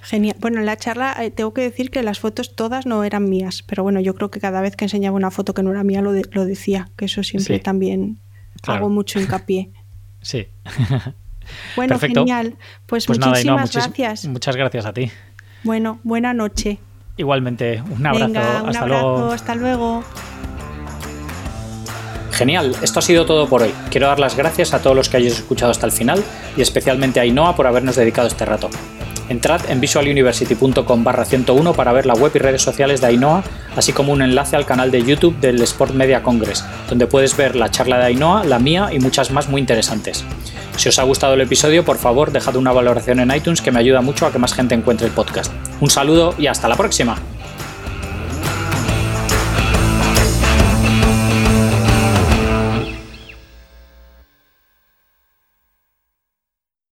Genial. Bueno, en la charla eh, tengo que decir que las fotos todas no eran mías, pero bueno, yo creo que cada vez que enseñaba una foto que no era mía lo, lo decía, que eso siempre también hago mucho hincapié. Sí. bueno, genial. Pues, pues muchísimas gracias. Muchas gracias a ti. Bueno, buena noche. Igualmente, un abrazo. un hasta abrazo, luego. Hasta luego. Genial, esto ha sido todo por hoy. Quiero dar las gracias a todos los que hayáis escuchado hasta el final y especialmente a Ainhoa por habernos dedicado este rato. Entrad en visualuniversity.com barra 101 para ver la web y redes sociales de Ainhoa, así como un enlace al canal de YouTube del Sport Media Congress, donde puedes ver la charla de Ainhoa, la mía y muchas más muy interesantes. Si os ha gustado el episodio, por favor, dejad una valoración en iTunes que me ayuda mucho a que más gente encuentre el podcast. Un saludo y hasta la próxima.